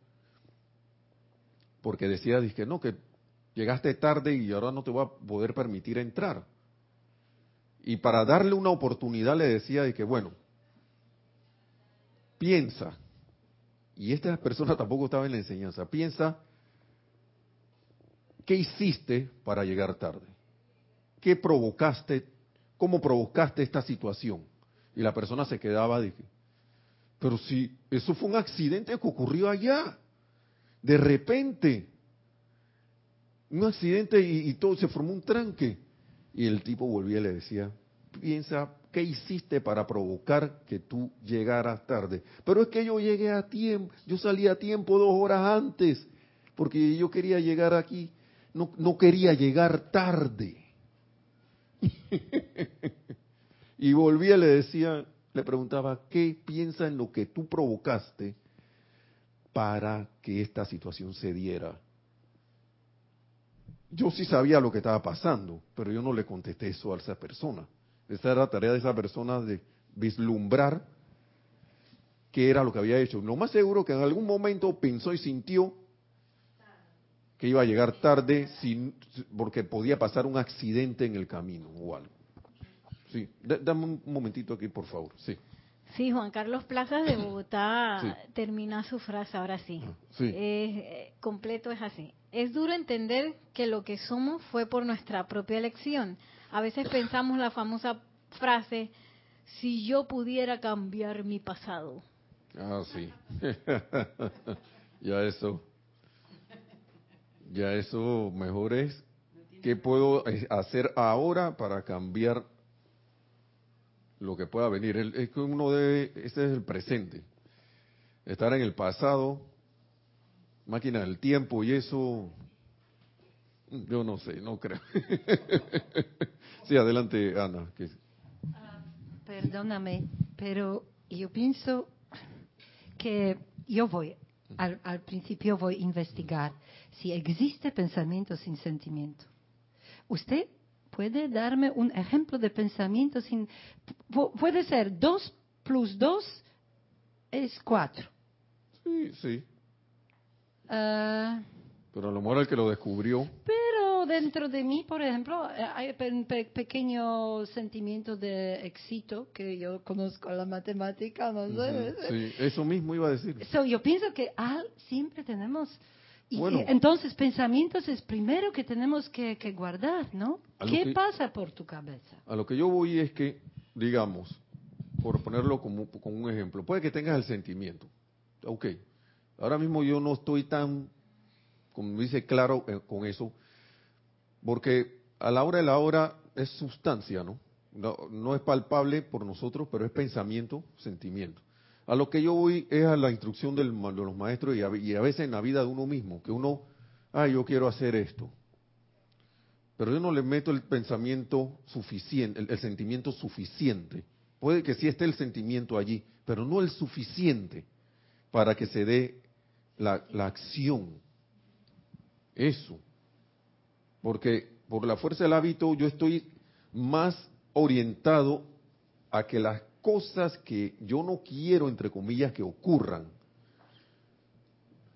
Speaker 1: porque decía, dije, no, que llegaste tarde y ahora no te voy a poder permitir entrar. Y para darle una oportunidad le decía de que, bueno, piensa, y esta [laughs] persona tampoco estaba en la enseñanza, piensa, ¿qué hiciste para llegar tarde? ¿Qué provocaste? ¿Cómo provocaste esta situación? Y la persona se quedaba, dije, pero si eso fue un accidente que ocurrió allá, de repente, un accidente y, todo se formó un tranque. Y el tipo volvía y le decía, piensa, ¿qué hiciste para provocar que tú llegaras tarde? Pero es que yo llegué a tiempo, yo salí a tiempo dos horas antes, porque yo quería llegar aquí, no, no quería llegar tarde. [laughs] y volvía le decía, le preguntaba, ¿qué piensa en lo que tú provocaste para que esta situación se diera? Yo sí sabía lo que estaba pasando, pero yo no le contesté eso a esa persona. Esa era la tarea de esa persona de vislumbrar qué era lo que había hecho. Lo más seguro que en algún momento pensó y sintió que iba a llegar tarde sin, porque podía pasar un accidente en el camino o algo. Sí, dame un momentito aquí, por favor. Sí.
Speaker 8: Sí, Juan Carlos Plazas de Bogotá [coughs]
Speaker 1: Sí.
Speaker 8: termina su frase, ahora sí.
Speaker 1: Sí.
Speaker 8: Es, eh, completo es así. Es duro entender que lo que somos fue por nuestra propia elección. A veces pensamos la famosa frase, si yo pudiera cambiar mi pasado.
Speaker 1: Ah, sí. [laughs] ya eso. Ya eso mejor es. ¿Qué puedo hacer ahora para cambiar lo que pueda venir? Es que uno debe, ese es el presente. Estar en el pasado, máquina del tiempo y eso, yo no sé, no creo. [laughs] sí, adelante, Ana. que-
Speaker 6: Perdóname, pero yo pienso que yo voy, al, al principio voy a investigar si existe pensamiento sin sentimiento. ¿Usted puede darme un ejemplo de pensamiento sin... pu- Puede ser 2 plus 2 es 4.
Speaker 1: Sí, sí.
Speaker 6: Ah,
Speaker 1: Pero a lo mejor el que lo descubrió,
Speaker 6: pero dentro de mí, por ejemplo, eh, hay pe- pe- pequeños sentimientos de éxito que yo conozco la matemática, no sé.
Speaker 1: Sí, eso mismo iba a decir.
Speaker 6: So, yo pienso que ah, siempre tenemos... Y,
Speaker 1: Bueno.
Speaker 6: y entonces, pensamientos es primero que tenemos que, que guardar, ¿no? ¿Qué
Speaker 1: que-
Speaker 6: pasa por tu cabeza?
Speaker 1: A lo que yo voy es que, digamos, por ponerlo como, como un ejemplo, puede que tengas el sentimiento. Ok, ahora mismo yo no estoy tan, como dice, claro eh, con eso, porque a la hora de la hora es sustancia, ¿no? ¿no? Es palpable por nosotros, pero es pensamiento, sentimiento. A lo que yo voy es a la instrucción de los maestros y a, veces en la vida de uno mismo, que uno, ah, yo quiero hacer esto. Pero yo no le meto el pensamiento suficiente, el, el sentimiento suficiente. Puede que sí esté el sentimiento allí, pero no el suficiente para que se dé la, la acción. Eso. Porque por la fuerza del hábito yo estoy más orientado a que las cosas que yo no quiero, entre comillas, que ocurran,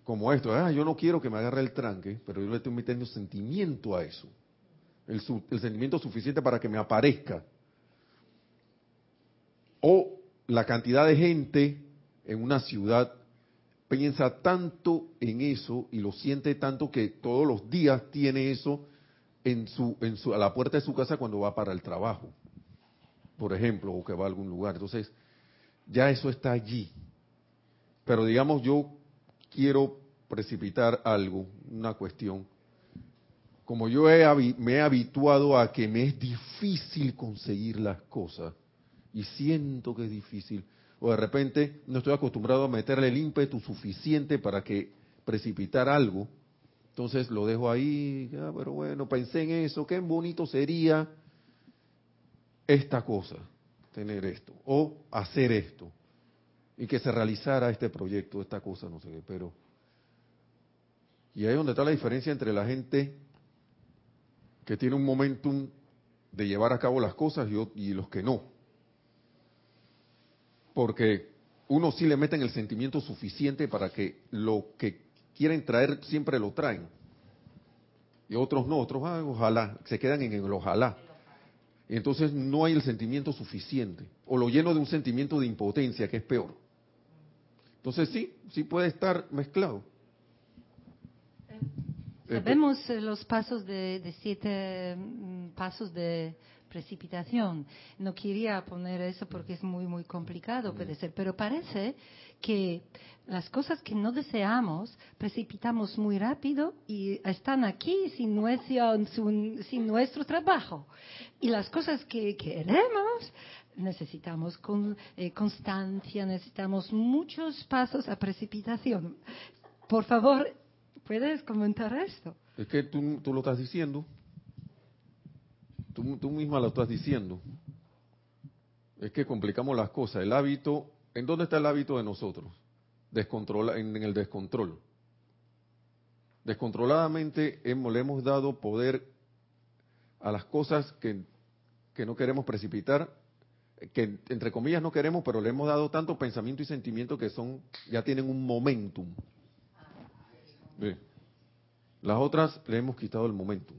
Speaker 1: como esto, ah, yo no quiero que me agarre el tranque, pero yo le estoy metiendo sentimiento a eso el, su- el sentimiento suficiente para que me aparezca. O la cantidad de gente en una ciudad piensa tanto en eso y lo siente tanto que todos los días tiene eso en su, en su, a la puerta de su casa cuando va para el trabajo, por ejemplo, o que va a algún lugar. Entonces, ya eso está allí. Pero digamos, yo quiero precipitar algo, una cuestión, como yo he me he habituado a que me es difícil conseguir las cosas y siento que es difícil, o de repente no estoy acostumbrado a meterle el ímpetu suficiente para que precipitar algo, entonces lo dejo ahí, ah, pero bueno, pensé en eso, qué bonito sería esta cosa, tener esto, o hacer esto, y que se realizara este proyecto, esta cosa, no sé qué, pero... Y ahí es donde está la diferencia entre la gente que tiene un momentum de llevar a cabo las cosas y, los que no. Porque uno sí le meten el sentimiento suficiente para que lo que quieren traer siempre lo traen. Y otros no, otros ah, ojalá, se quedan en el ojalá. Entonces no hay el sentimiento suficiente. O lo lleno de un sentimiento de impotencia, que es peor. Entonces sí, sí puede estar mezclado. Eh,
Speaker 6: Sabemos eh, los pasos de, de siete mm, pasos de precipitación. No quería poner eso porque es muy, muy complicado, puede ser, pero parece que las cosas que no deseamos precipitamos muy rápido y están aquí sin nuestro, sin- nuestro trabajo. Y las cosas que queremos necesitamos con, eh, constancia, necesitamos muchos pasos a precipitación. Por favor, ¿puedes comentar esto?
Speaker 1: Es que tú, tú lo estás diciendo. Tú, tú misma lo estás diciendo. Es que complicamos las cosas. El hábito, ¿en dónde está el hábito de nosotros? Descontrola, en, en el descontrol. Descontroladamente hemos, le hemos dado poder a las cosas que, que no queremos precipitar, que entre comillas no queremos, pero le hemos dado tanto pensamiento y sentimiento que son ya tienen un momentum. Las otras le hemos quitado el momentum.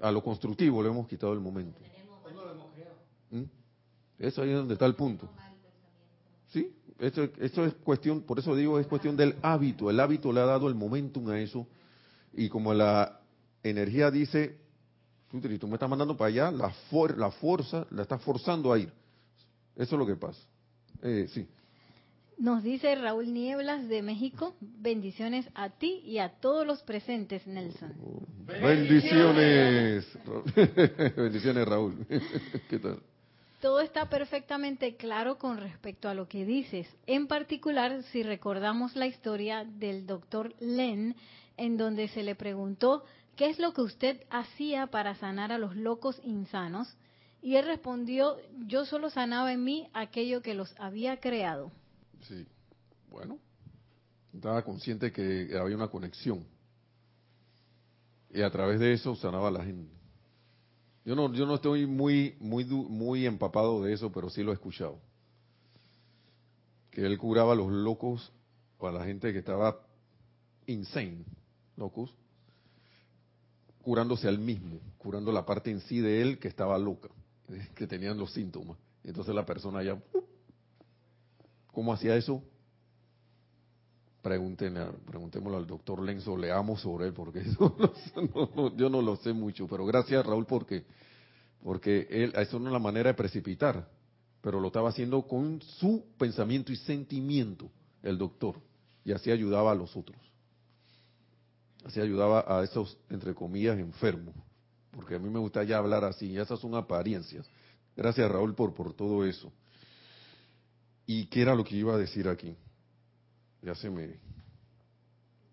Speaker 1: A lo constructivo le hemos quitado el momentum. ¿Mm? Eso ahí es donde está el punto. Sí, eso, eso es cuestión, por eso digo, es cuestión del hábito. El hábito le ha dado el momentum a eso. Y como la energía dice, tú, tú me estás mandando para allá, la, for- la fuerza la estás forzando a ir. Eso es lo que pasa. Eh, sí.
Speaker 8: Nos dice Raúl Nieblas de México, bendiciones a ti y a todos los presentes, Nelson.
Speaker 1: Bendiciones. [laughs] Bendiciones, Raúl. [laughs] ¿Qué tal?
Speaker 8: Todo está perfectamente claro con respecto a lo que dices. En particular, si recordamos la historia del doctor Len, en donde se le preguntó qué es lo que usted hacía para sanar a los locos insanos, y él respondió, yo solo sanaba en mí aquello que los había creado.
Speaker 1: Sí. Bueno, estaba consciente que había una conexión. Y a través de eso sanaba a la gente. Yo no, yo no estoy muy, muy, muy empapado de eso, pero sí lo he escuchado. Que él curaba a los locos o a la gente que estaba insane, locos, curándose al mismo, curando la parte en sí de él que estaba loca, [laughs] que tenían los síntomas. Entonces la persona ya, ¿cómo hacía eso? Pregúntenle, preguntémosle al doctor Lenzo, leamos sobre él, porque [laughs] eso yo no lo sé mucho, pero gracias Raúl porque, porque él, eso no es la manera de precipitar, pero lo estaba haciendo con su pensamiento y sentimiento, el doctor, y así ayudaba a los otros. Así ayudaba a esos, entre comillas, enfermos, porque a mí me gusta ya hablar así, esas son apariencias. Gracias Raúl por, por todo eso. ¿Y qué era lo que iba a decir aquí? Ya se me...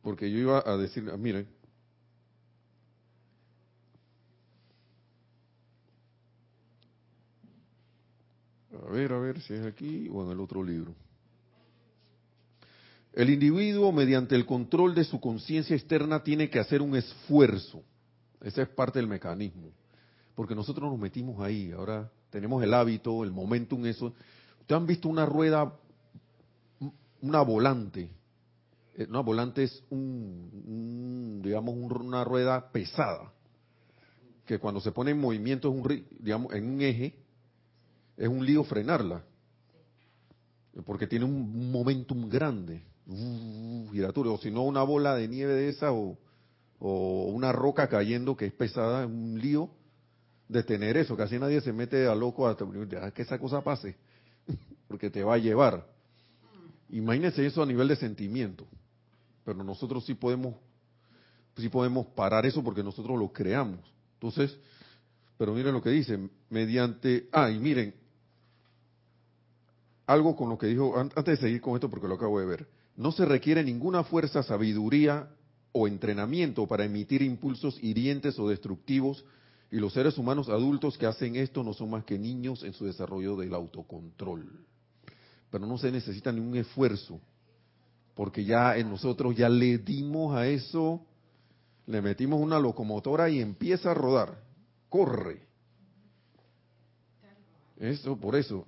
Speaker 1: Porque yo iba a decir, ah, miren, a ver, a ver si es aquí o en el otro libro. El individuo, mediante el control de su conciencia externa, tiene que hacer un esfuerzo. Ese es parte del mecanismo. Porque nosotros nos metimos ahí, ahora tenemos el hábito, el momentum, eso. ¿Ustedes han visto una rueda una volante. Eh, una volante es un, digamos, una rueda pesada, que cuando se pone en movimiento es un, digamos, en un eje, es un lío frenarla, porque tiene un momentum grande, uh, giratorio, o si no una bola de nieve de esa o, una roca cayendo que es pesada, es un lío detener eso, casi nadie se mete a loco hasta que esa cosa pase, [laughs] porque te va a llevar. Imagínense eso a nivel de sentimiento. Pero nosotros sí podemos, sí podemos parar eso porque nosotros lo creamos. Entonces, pero miren lo que dice, mediante, ah, y miren, algo con lo que dijo, antes de seguir con esto porque lo acabo de ver, no se requiere ninguna fuerza, sabiduría o entrenamiento para emitir impulsos hirientes o destructivos y los seres humanos adultos que hacen esto no son más que niños en su desarrollo del autocontrol pero no se necesita ningún esfuerzo, porque ya en nosotros ya le dimos a eso, le metimos una locomotora y empieza a rodar, corre. Eso, por eso.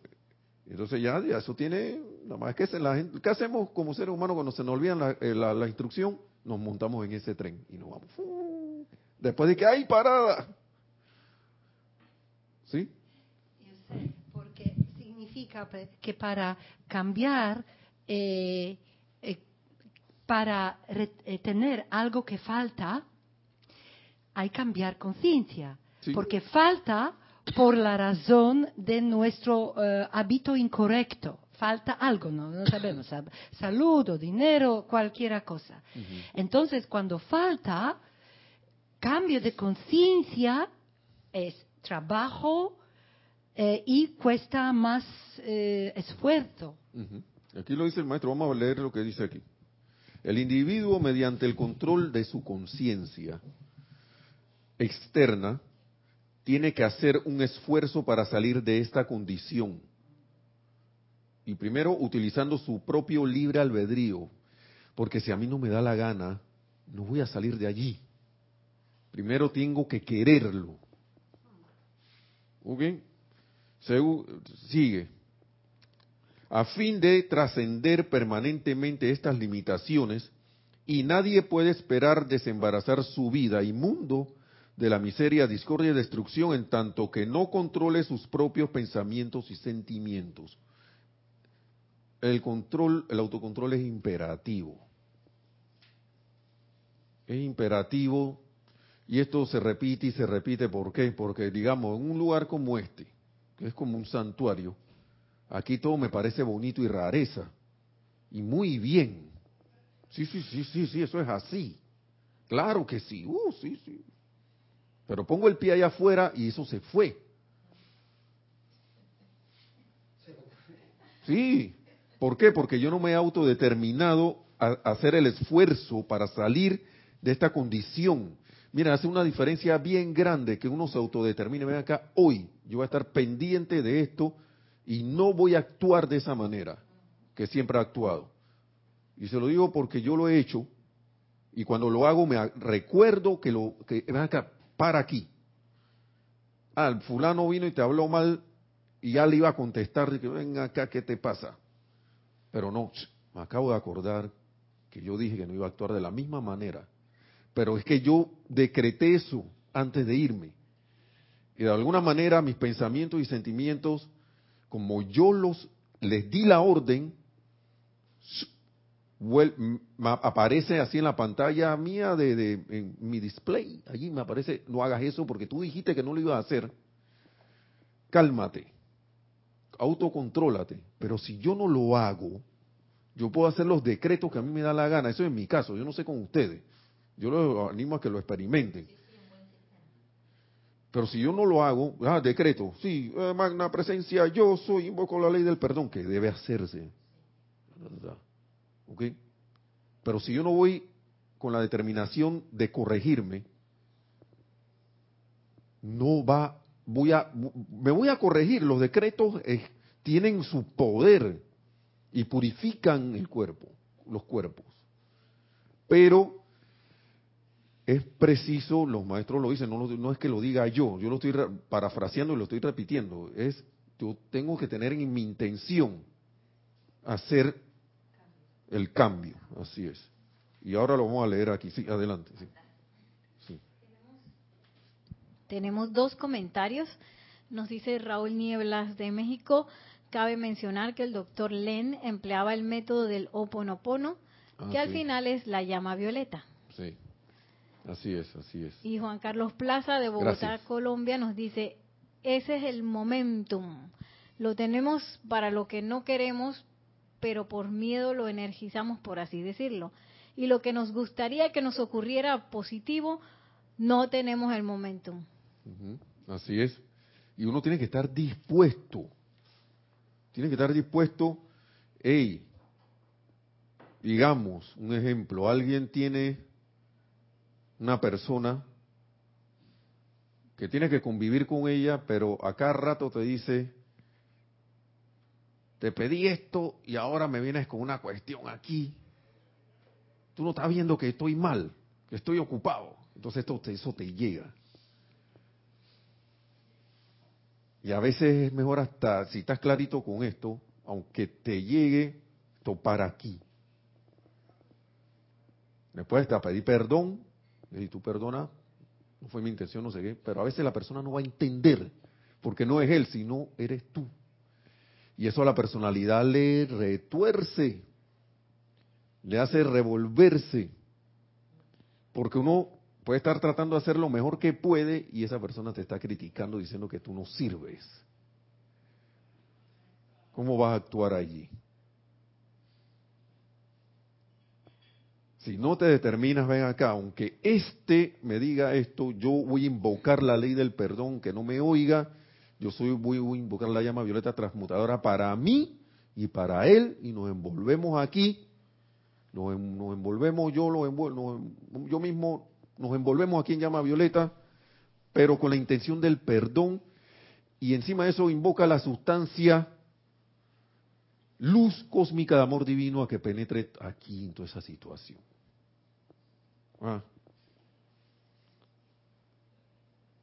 Speaker 1: Entonces ya, eso tiene, nada más que la ¿qué hacemos como seres humanos cuando se nos olvida eh, la, la, instrucción? Nos montamos en ese tren y nos vamos. Después de que hay parada. ¿Sí?
Speaker 6: Que para cambiar, eh, eh, para eh, tener algo que falta, hay que cambiar conciencia. Porque falta por la razón de nuestro hábito incorrecto. Falta algo, no, no sabemos, salud o dinero, cualquier cosa. Entonces, cuando falta, cambio de conciencia es trabajo, eh, y cuesta más eh, esfuerzo.
Speaker 1: Aquí lo dice el maestro, vamos a leer lo que dice aquí. El individuo, mediante el control de su conciencia externa, tiene que hacer un esfuerzo para salir de esta condición. Y primero utilizando su propio libre albedrío, porque si a mí no me da la gana, no voy a salir de allí. Primero tengo que quererlo. Sigue. A fin de trascender permanentemente estas limitaciones, y nadie puede esperar desembarazar su vida y mundo de la miseria, discordia y destrucción en tanto que no controle sus propios pensamientos y sentimientos. El control, el autocontrol es imperativo. Es imperativo y esto se repite y se repite. ¿Por qué? Porque, digamos, en un lugar como este, es como un santuario, aquí todo me parece bonito y rareza. Y muy bien. Sí, sí, sí, sí, sí, eso es así. Claro que sí, uh, sí, sí. Pero pongo el pie allá afuera y eso se fue. Sí. ¿Por qué? Porque yo no me he autodeterminado a hacer el esfuerzo para salir de esta condición. Mira, hace una diferencia bien grande que uno se autodetermine. Ven acá, hoy yo voy a estar pendiente de esto y no voy a actuar de esa manera que siempre he actuado. Y se lo digo porque yo lo he hecho y cuando lo hago me recuerdo que lo que ven acá, para aquí. Ah, el fulano vino y te habló mal y ya le iba a contestar que ven acá, ¿qué te pasa? Pero no, me acabo de acordar que yo dije que no iba a actuar de la misma manera pero es que yo decreté eso antes de irme. Y de alguna manera mis pensamientos y sentimientos, como yo los les di la orden, aparece así en la pantalla mía de, de en mi display. Allí me aparece, no hagas eso porque tú dijiste que no lo ibas a hacer. Cálmate, autocontrólate. Pero si yo no lo hago, yo puedo hacer los decretos que a mí me da la gana. Eso es mi caso, yo no sé con ustedes. Yo los animo a que lo experimenten. Pero si yo no lo hago, ah, decreto, sí, eh, magna presencia, yo soy, invoco la ley del perdón, que debe hacerse. ¿Ok? Pero si yo no voy con la determinación de corregirme, no va, voy a, me voy a corregir. Los decretos tienen su poder y purifican el cuerpo, los cuerpos. Pero es preciso, los maestros lo dicen, no, no, es que lo diga yo, yo lo estoy parafraseando y lo estoy repitiendo, es yo tengo que tener en mi intención hacer el cambio, así es. Y ahora lo vamos a leer aquí, sí, adelante. Sí.
Speaker 8: Tenemos dos comentarios. Nos dice Raúl Nieblas de México. Cabe mencionar que el doctor Len empleaba el método del oponopono, ah, que al final es la llama violeta.
Speaker 1: Sí, así es, así es.
Speaker 8: Y Juan Carlos Plaza de Bogotá, Colombia, nos dice, ese es el momentum. Lo tenemos para lo que no queremos, pero por miedo lo energizamos, por así decirlo. Y lo que nos gustaría que nos ocurriera positivo, no tenemos el momentum.
Speaker 1: Así es. Y uno tiene que estar dispuesto. Tiene que estar dispuesto, hey, digamos, un ejemplo, alguien tiene una persona que tiene que convivir con ella, pero a cada rato te dice, te pedí esto y ahora me vienes con una cuestión aquí. Tú no estás viendo que estoy mal, que estoy ocupado. Entonces esto, eso te llega. Y a veces es mejor hasta, si estás clarito con esto, aunque te llegue, topar aquí. Después te pedir perdón, y tú perdona, no fue mi intención, no sé qué, pero a veces la persona no va a entender, porque no es él, sino eres tú. Y eso a la personalidad le retuerce, le hace revolverse, porque uno puede estar tratando de hacer lo mejor que puede y esa persona te está criticando diciendo que tú no sirves. ¿Cómo vas a actuar allí? Si no te determinas, ven acá, aunque este me diga esto, yo voy a invocar la ley del perdón, que no me oiga, yo soy voy a invocar la llama violeta transmutadora para mí y para él y nos envolvemos aquí, nos, envolvemos yo lo envuelvo, yo mismo nos envolvemos aquí en llama violeta, pero con la intención del perdón. Y encima de eso invoca la sustancia luz cósmica de amor divino a que penetre aquí en toda esa situación. Ah.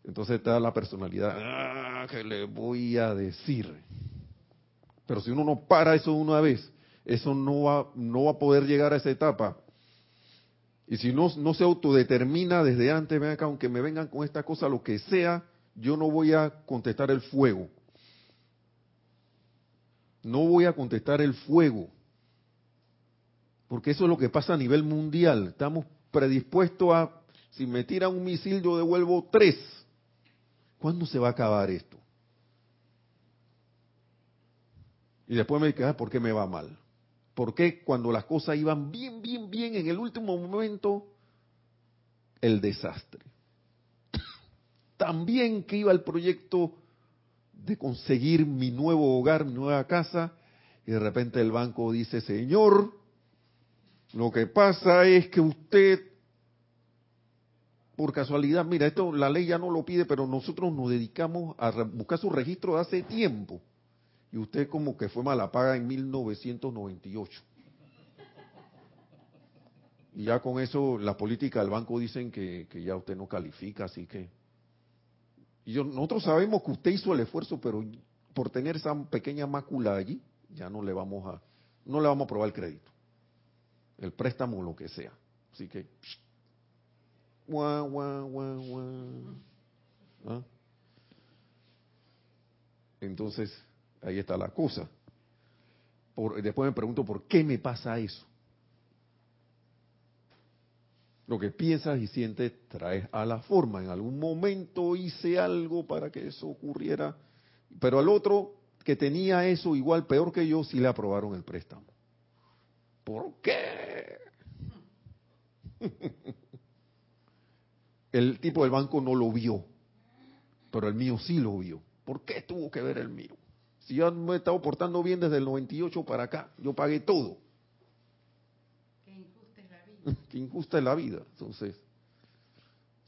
Speaker 1: Entonces está la personalidad, ah, que le voy a decir? Pero si uno no para eso una vez, eso no va, no va a poder llegar a esa etapa. Y si no, no se autodetermina desde antes, ven aunque me vengan con esta cosa, lo que sea, yo no voy a contestar el fuego. No voy a contestar el fuego. Porque eso es lo que pasa a nivel mundial. Estamos predispuestos a, si me tiran un misil, yo devuelvo tres. ¿Cuándo se va a acabar esto? Y después me queda, ¿por qué me va mal? ¿Por qué cuando las cosas iban bien, bien, bien, en el último momento, el desastre? [laughs] También que iba el proyecto de conseguir mi nuevo hogar, mi nueva casa, y de repente el banco dice, señor, lo que pasa es que usted por casualidad, mira, esto la ley ya no lo pide, pero nosotros nos dedicamos a buscar su registro de hace tiempo. Y usted como que fue mala paga en 1998. Y ya con eso la política del banco dicen que, ya usted no califica, así que... Y nosotros sabemos que usted hizo el esfuerzo, pero por tener esa pequeña mácula allí, ya no le vamos a, no le vamos a aprobar el crédito. El préstamo, lo que sea. Así que Guau, guau, guau, guau. ¿Ah? Entonces, ahí está la cosa. Por- después me pregunto por qué me pasa eso. Lo que piensas y sientes traes a la forma. En algún momento hice algo para que eso ocurriera, pero al otro que tenía eso igual peor que yo sí le aprobaron el préstamo. ¿Por qué? [laughs] El tipo del banco no lo vio, pero el mío sí lo vio. ¿Por qué tuvo que ver el mío? Si yo me he estado portando bien desde el 98 para acá, yo pagué todo.
Speaker 5: Qué injusta es la vida. [laughs]
Speaker 1: Qué injusta es la vida. Entonces,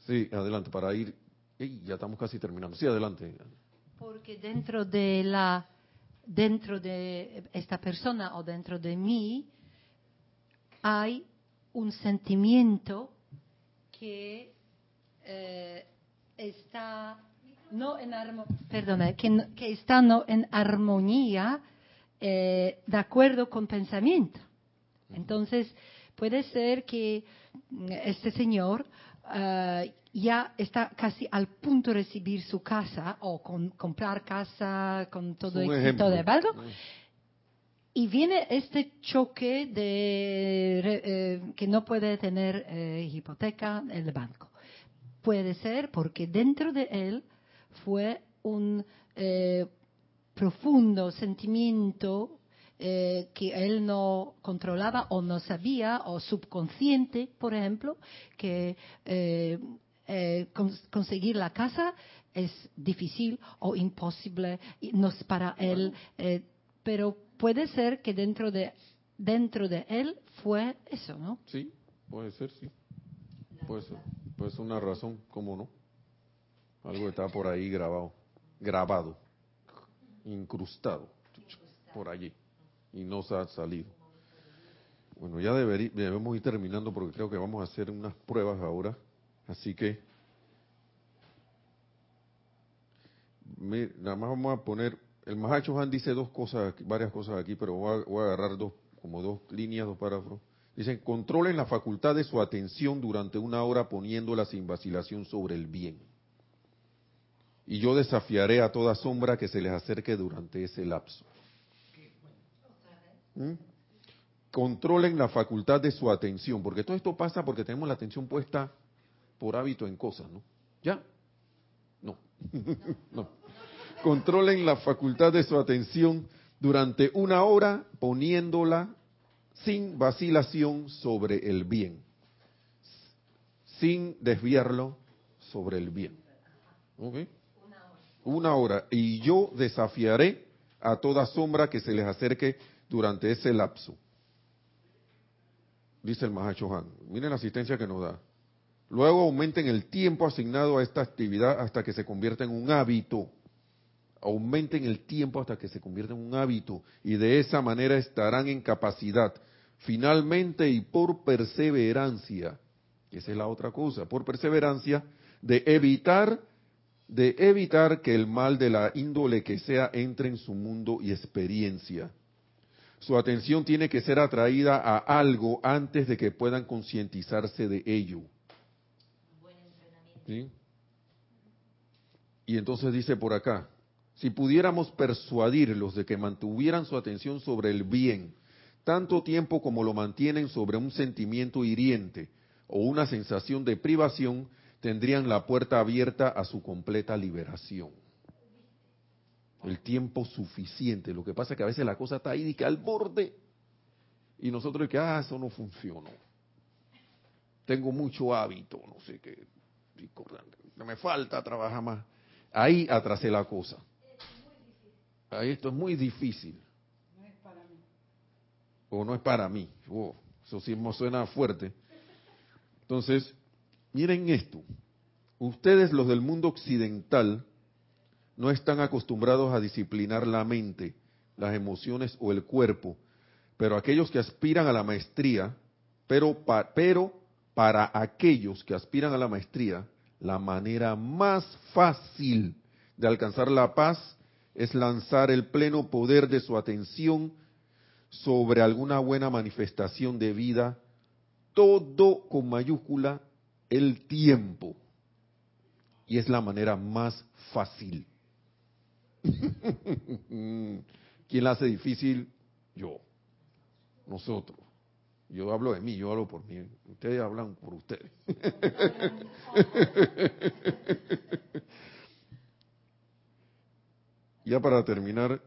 Speaker 1: sí, adelante, para ir. Ey, ya estamos casi terminando. Sí, adelante.
Speaker 6: Porque dentro de la dentro de esta persona o dentro de mí hay un sentimiento que eh, está no en armo- perdona, que, que está no en armonía eh, de acuerdo con pensamiento. Entonces, puede ser que mm, este señor ah, ya está casi al punto de recibir su casa o con- comprar casa con todo
Speaker 1: Un
Speaker 6: éxito de algo. Y viene este choque de eh, que no puede tener eh, hipoteca el banco. Puede ser porque dentro de él fue un eh, profundo sentimiento eh, que él no controlaba o no sabía, o subconsciente, por ejemplo, que eh, eh, cons- conseguir la casa es difícil o imposible, no es para él, eh, pero puede ser que dentro de dentro de él fue eso, ¿no?
Speaker 1: Sí, puede ser, sí. Puede ser. Puede ser una razón, ¿cómo no? Algo que está por ahí grabado. Grabado. Incrustado. Por allí. Y no se ha salido. Bueno, ya deberí- debemos ir terminando porque creo que vamos a hacer unas pruebas ahora. Así que. mi- nada más vamos a poner. El Mahacho Han dice dos cosas, varias cosas aquí, pero voy a, voy a agarrar dos, como dos líneas, dos párrafos. Dicen, controlen la facultad de su atención durante una hora poniéndola sin vacilación sobre el bien. Y yo desafiaré a toda sombra que se les acerque durante ese lapso. Controlen la facultad de su atención, porque todo esto pasa porque tenemos la atención puesta por hábito en cosas, ¿no? ¿Ya? No. [laughs] no. Controlen la facultad de su atención durante una hora poniéndola sin vacilación sobre el bien, sin desviarlo sobre el bien. ¿Ok? Una hora. Y yo desafiaré a toda sombra que se les acerque durante ese lapso. Dice el Mahacho Han. Miren la asistencia que nos da. Luego aumenten el tiempo asignado a esta actividad hasta que se convierta en un hábito. Aumenten el tiempo hasta que se convierta en un hábito. Y de esa manera estarán en capacidad, finalmente y por perseverancia, esa es la otra cosa, por perseverancia, de evitar, de evitar que el mal de la índole que sea entre en su mundo y experiencia. Su atención tiene que ser atraída a algo antes de que puedan concientizarse de ello. ¿Sí? Y entonces dice por acá, si pudiéramos persuadirlos de que mantuvieran su atención sobre el bien, tanto tiempo como lo mantienen sobre un sentimiento hiriente o una sensación de privación, tendrían la puerta abierta a su completa liberación. El tiempo suficiente. Lo que pasa es que a veces la cosa está ahí y que al borde. Y nosotros que, ah, eso no funcionó. Tengo mucho hábito, no sé qué. Me falta trabajar más. Ahí atrasé la cosa. Ahí esto es muy difícil. O no es para mí. Oh, eso sí me suena fuerte. Entonces, miren esto. Ustedes, los del mundo occidental, no están acostumbrados a disciplinar la mente, las emociones o el cuerpo, pero aquellos que aspiran a la maestría, pero, pero para aquellos que aspiran a la maestría, la manera más fácil de alcanzar la paz es lanzar el pleno poder de su atención sobre alguna buena manifestación de vida, todo con mayúscula el tiempo. Y es la manera más fácil. [laughs] ¿Quién la hace difícil? Yo. Nosotros. Yo hablo de mí, yo hablo por mí. Ustedes hablan por ustedes. [laughs] ya para terminar,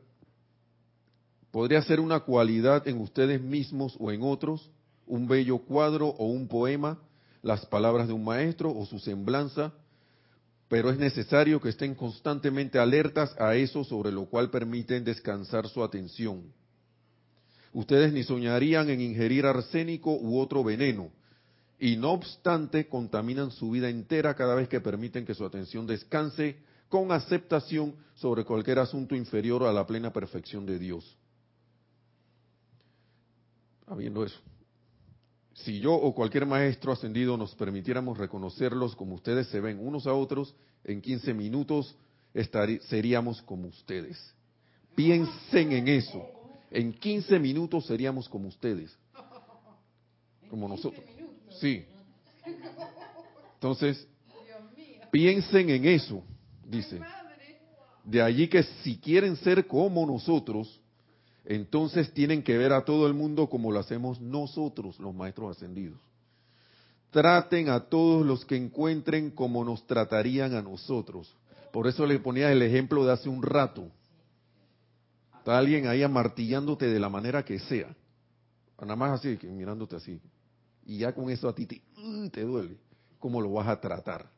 Speaker 1: podría ser una cualidad en ustedes mismos o en otros, un bello cuadro o un poema, las palabras de un maestro o su semblanza, pero es necesario que estén constantemente alertas a eso sobre lo cual permiten descansar su atención. Ustedes ni soñarían en ingerir arsénico u otro veneno, y no obstante contaminan su vida entera cada vez que permiten que su atención descanse con aceptación sobre cualquier asunto inferior a la plena perfección de Dios. Habiendo eso, si yo o cualquier maestro ascendido nos permitiéramos reconocerlos como ustedes se ven unos a otros, en 15 minutos seríamos como ustedes. Piensen en eso. En 15 minutos seríamos como ustedes. Como nosotros. Sí. Entonces, piensen en eso dice. De allí que si quieren ser como nosotros, entonces tienen que ver a todo el mundo como lo hacemos nosotros, los maestros ascendidos. Traten a todos los que encuentren como nos tratarían a nosotros. Por eso le ponía el ejemplo de hace un rato. Está alguien ahí amartillándote de la manera que sea. Nada más así, mirándote así. Y ya con eso a ti te, te duele. ¿Cómo lo vas a tratar?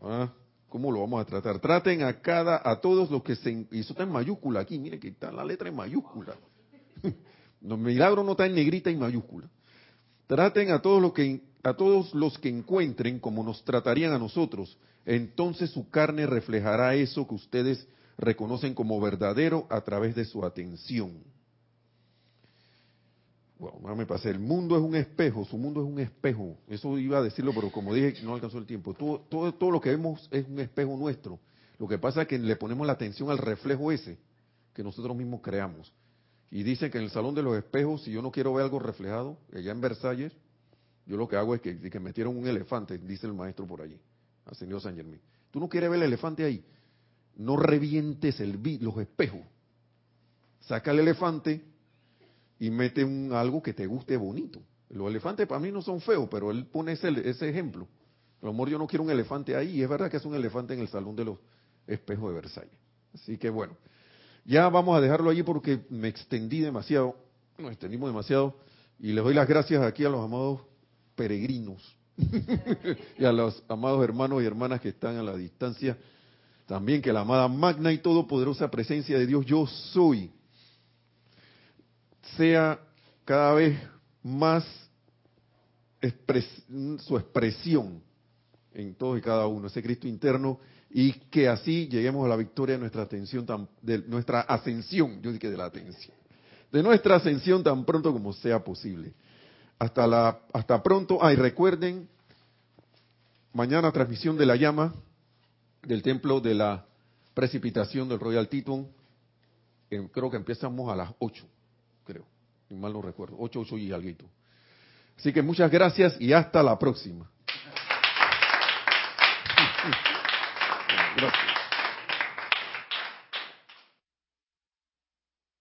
Speaker 1: ¿Ah? ¿Cómo lo vamos a tratar? Traten a cada, a todos los que se, y eso está en mayúscula aquí, mire que está la letra en mayúscula. [laughs] Los milagros no está en negrita y mayúscula. Traten a todos los que, a todos los que encuentren como nos tratarían a nosotros. Entonces su carne reflejará eso que ustedes reconocen como verdadero a través de su atención me pasé. El mundo es un espejo, su mundo es un espejo. Eso iba a decirlo, pero como dije, no alcanzó el tiempo. Todo, todo, todo lo que vemos es un espejo nuestro. Lo que pasa es que le ponemos la atención al reflejo ese que nosotros mismos creamos. Y dicen que en el salón de los espejos, si yo no quiero ver algo reflejado, allá en Versalles, yo lo que hago es que, que metieron un elefante, dice el maestro por allí, ascendió San Germán. Tú no quieres ver el elefante ahí, no revientes los espejos. Saca el elefante, y mete un, algo que te guste bonito. Los elefantes para mí no son feos, pero él pone ese, ese ejemplo. A lo yo no quiero un elefante ahí, y es verdad que es un elefante en el Salón de los Espejos de Versalles. Así que bueno, ya vamos a dejarlo allí porque me extendí demasiado, nos extendimos demasiado, y les doy las gracias aquí a los amados peregrinos [laughs] y a los amados hermanos y hermanas que están a la distancia. También que la amada magna y todopoderosa presencia de Dios, yo soy sea cada vez más su expresión en todos y cada uno, ese Cristo interno, y que así lleguemos a la victoria de nuestra atención, de nuestra ascensión, yo dije de la atención, de nuestra ascensión tan pronto como sea posible. Hasta la, hasta pronto. Ah, recuerden, mañana transmisión de la llama del templo de la precipitación del Royal Teton. creo que empezamos a las 8 creo, si mal no recuerdo, 8, 8 y algo. Así que muchas gracias y hasta la próxima. Gracias.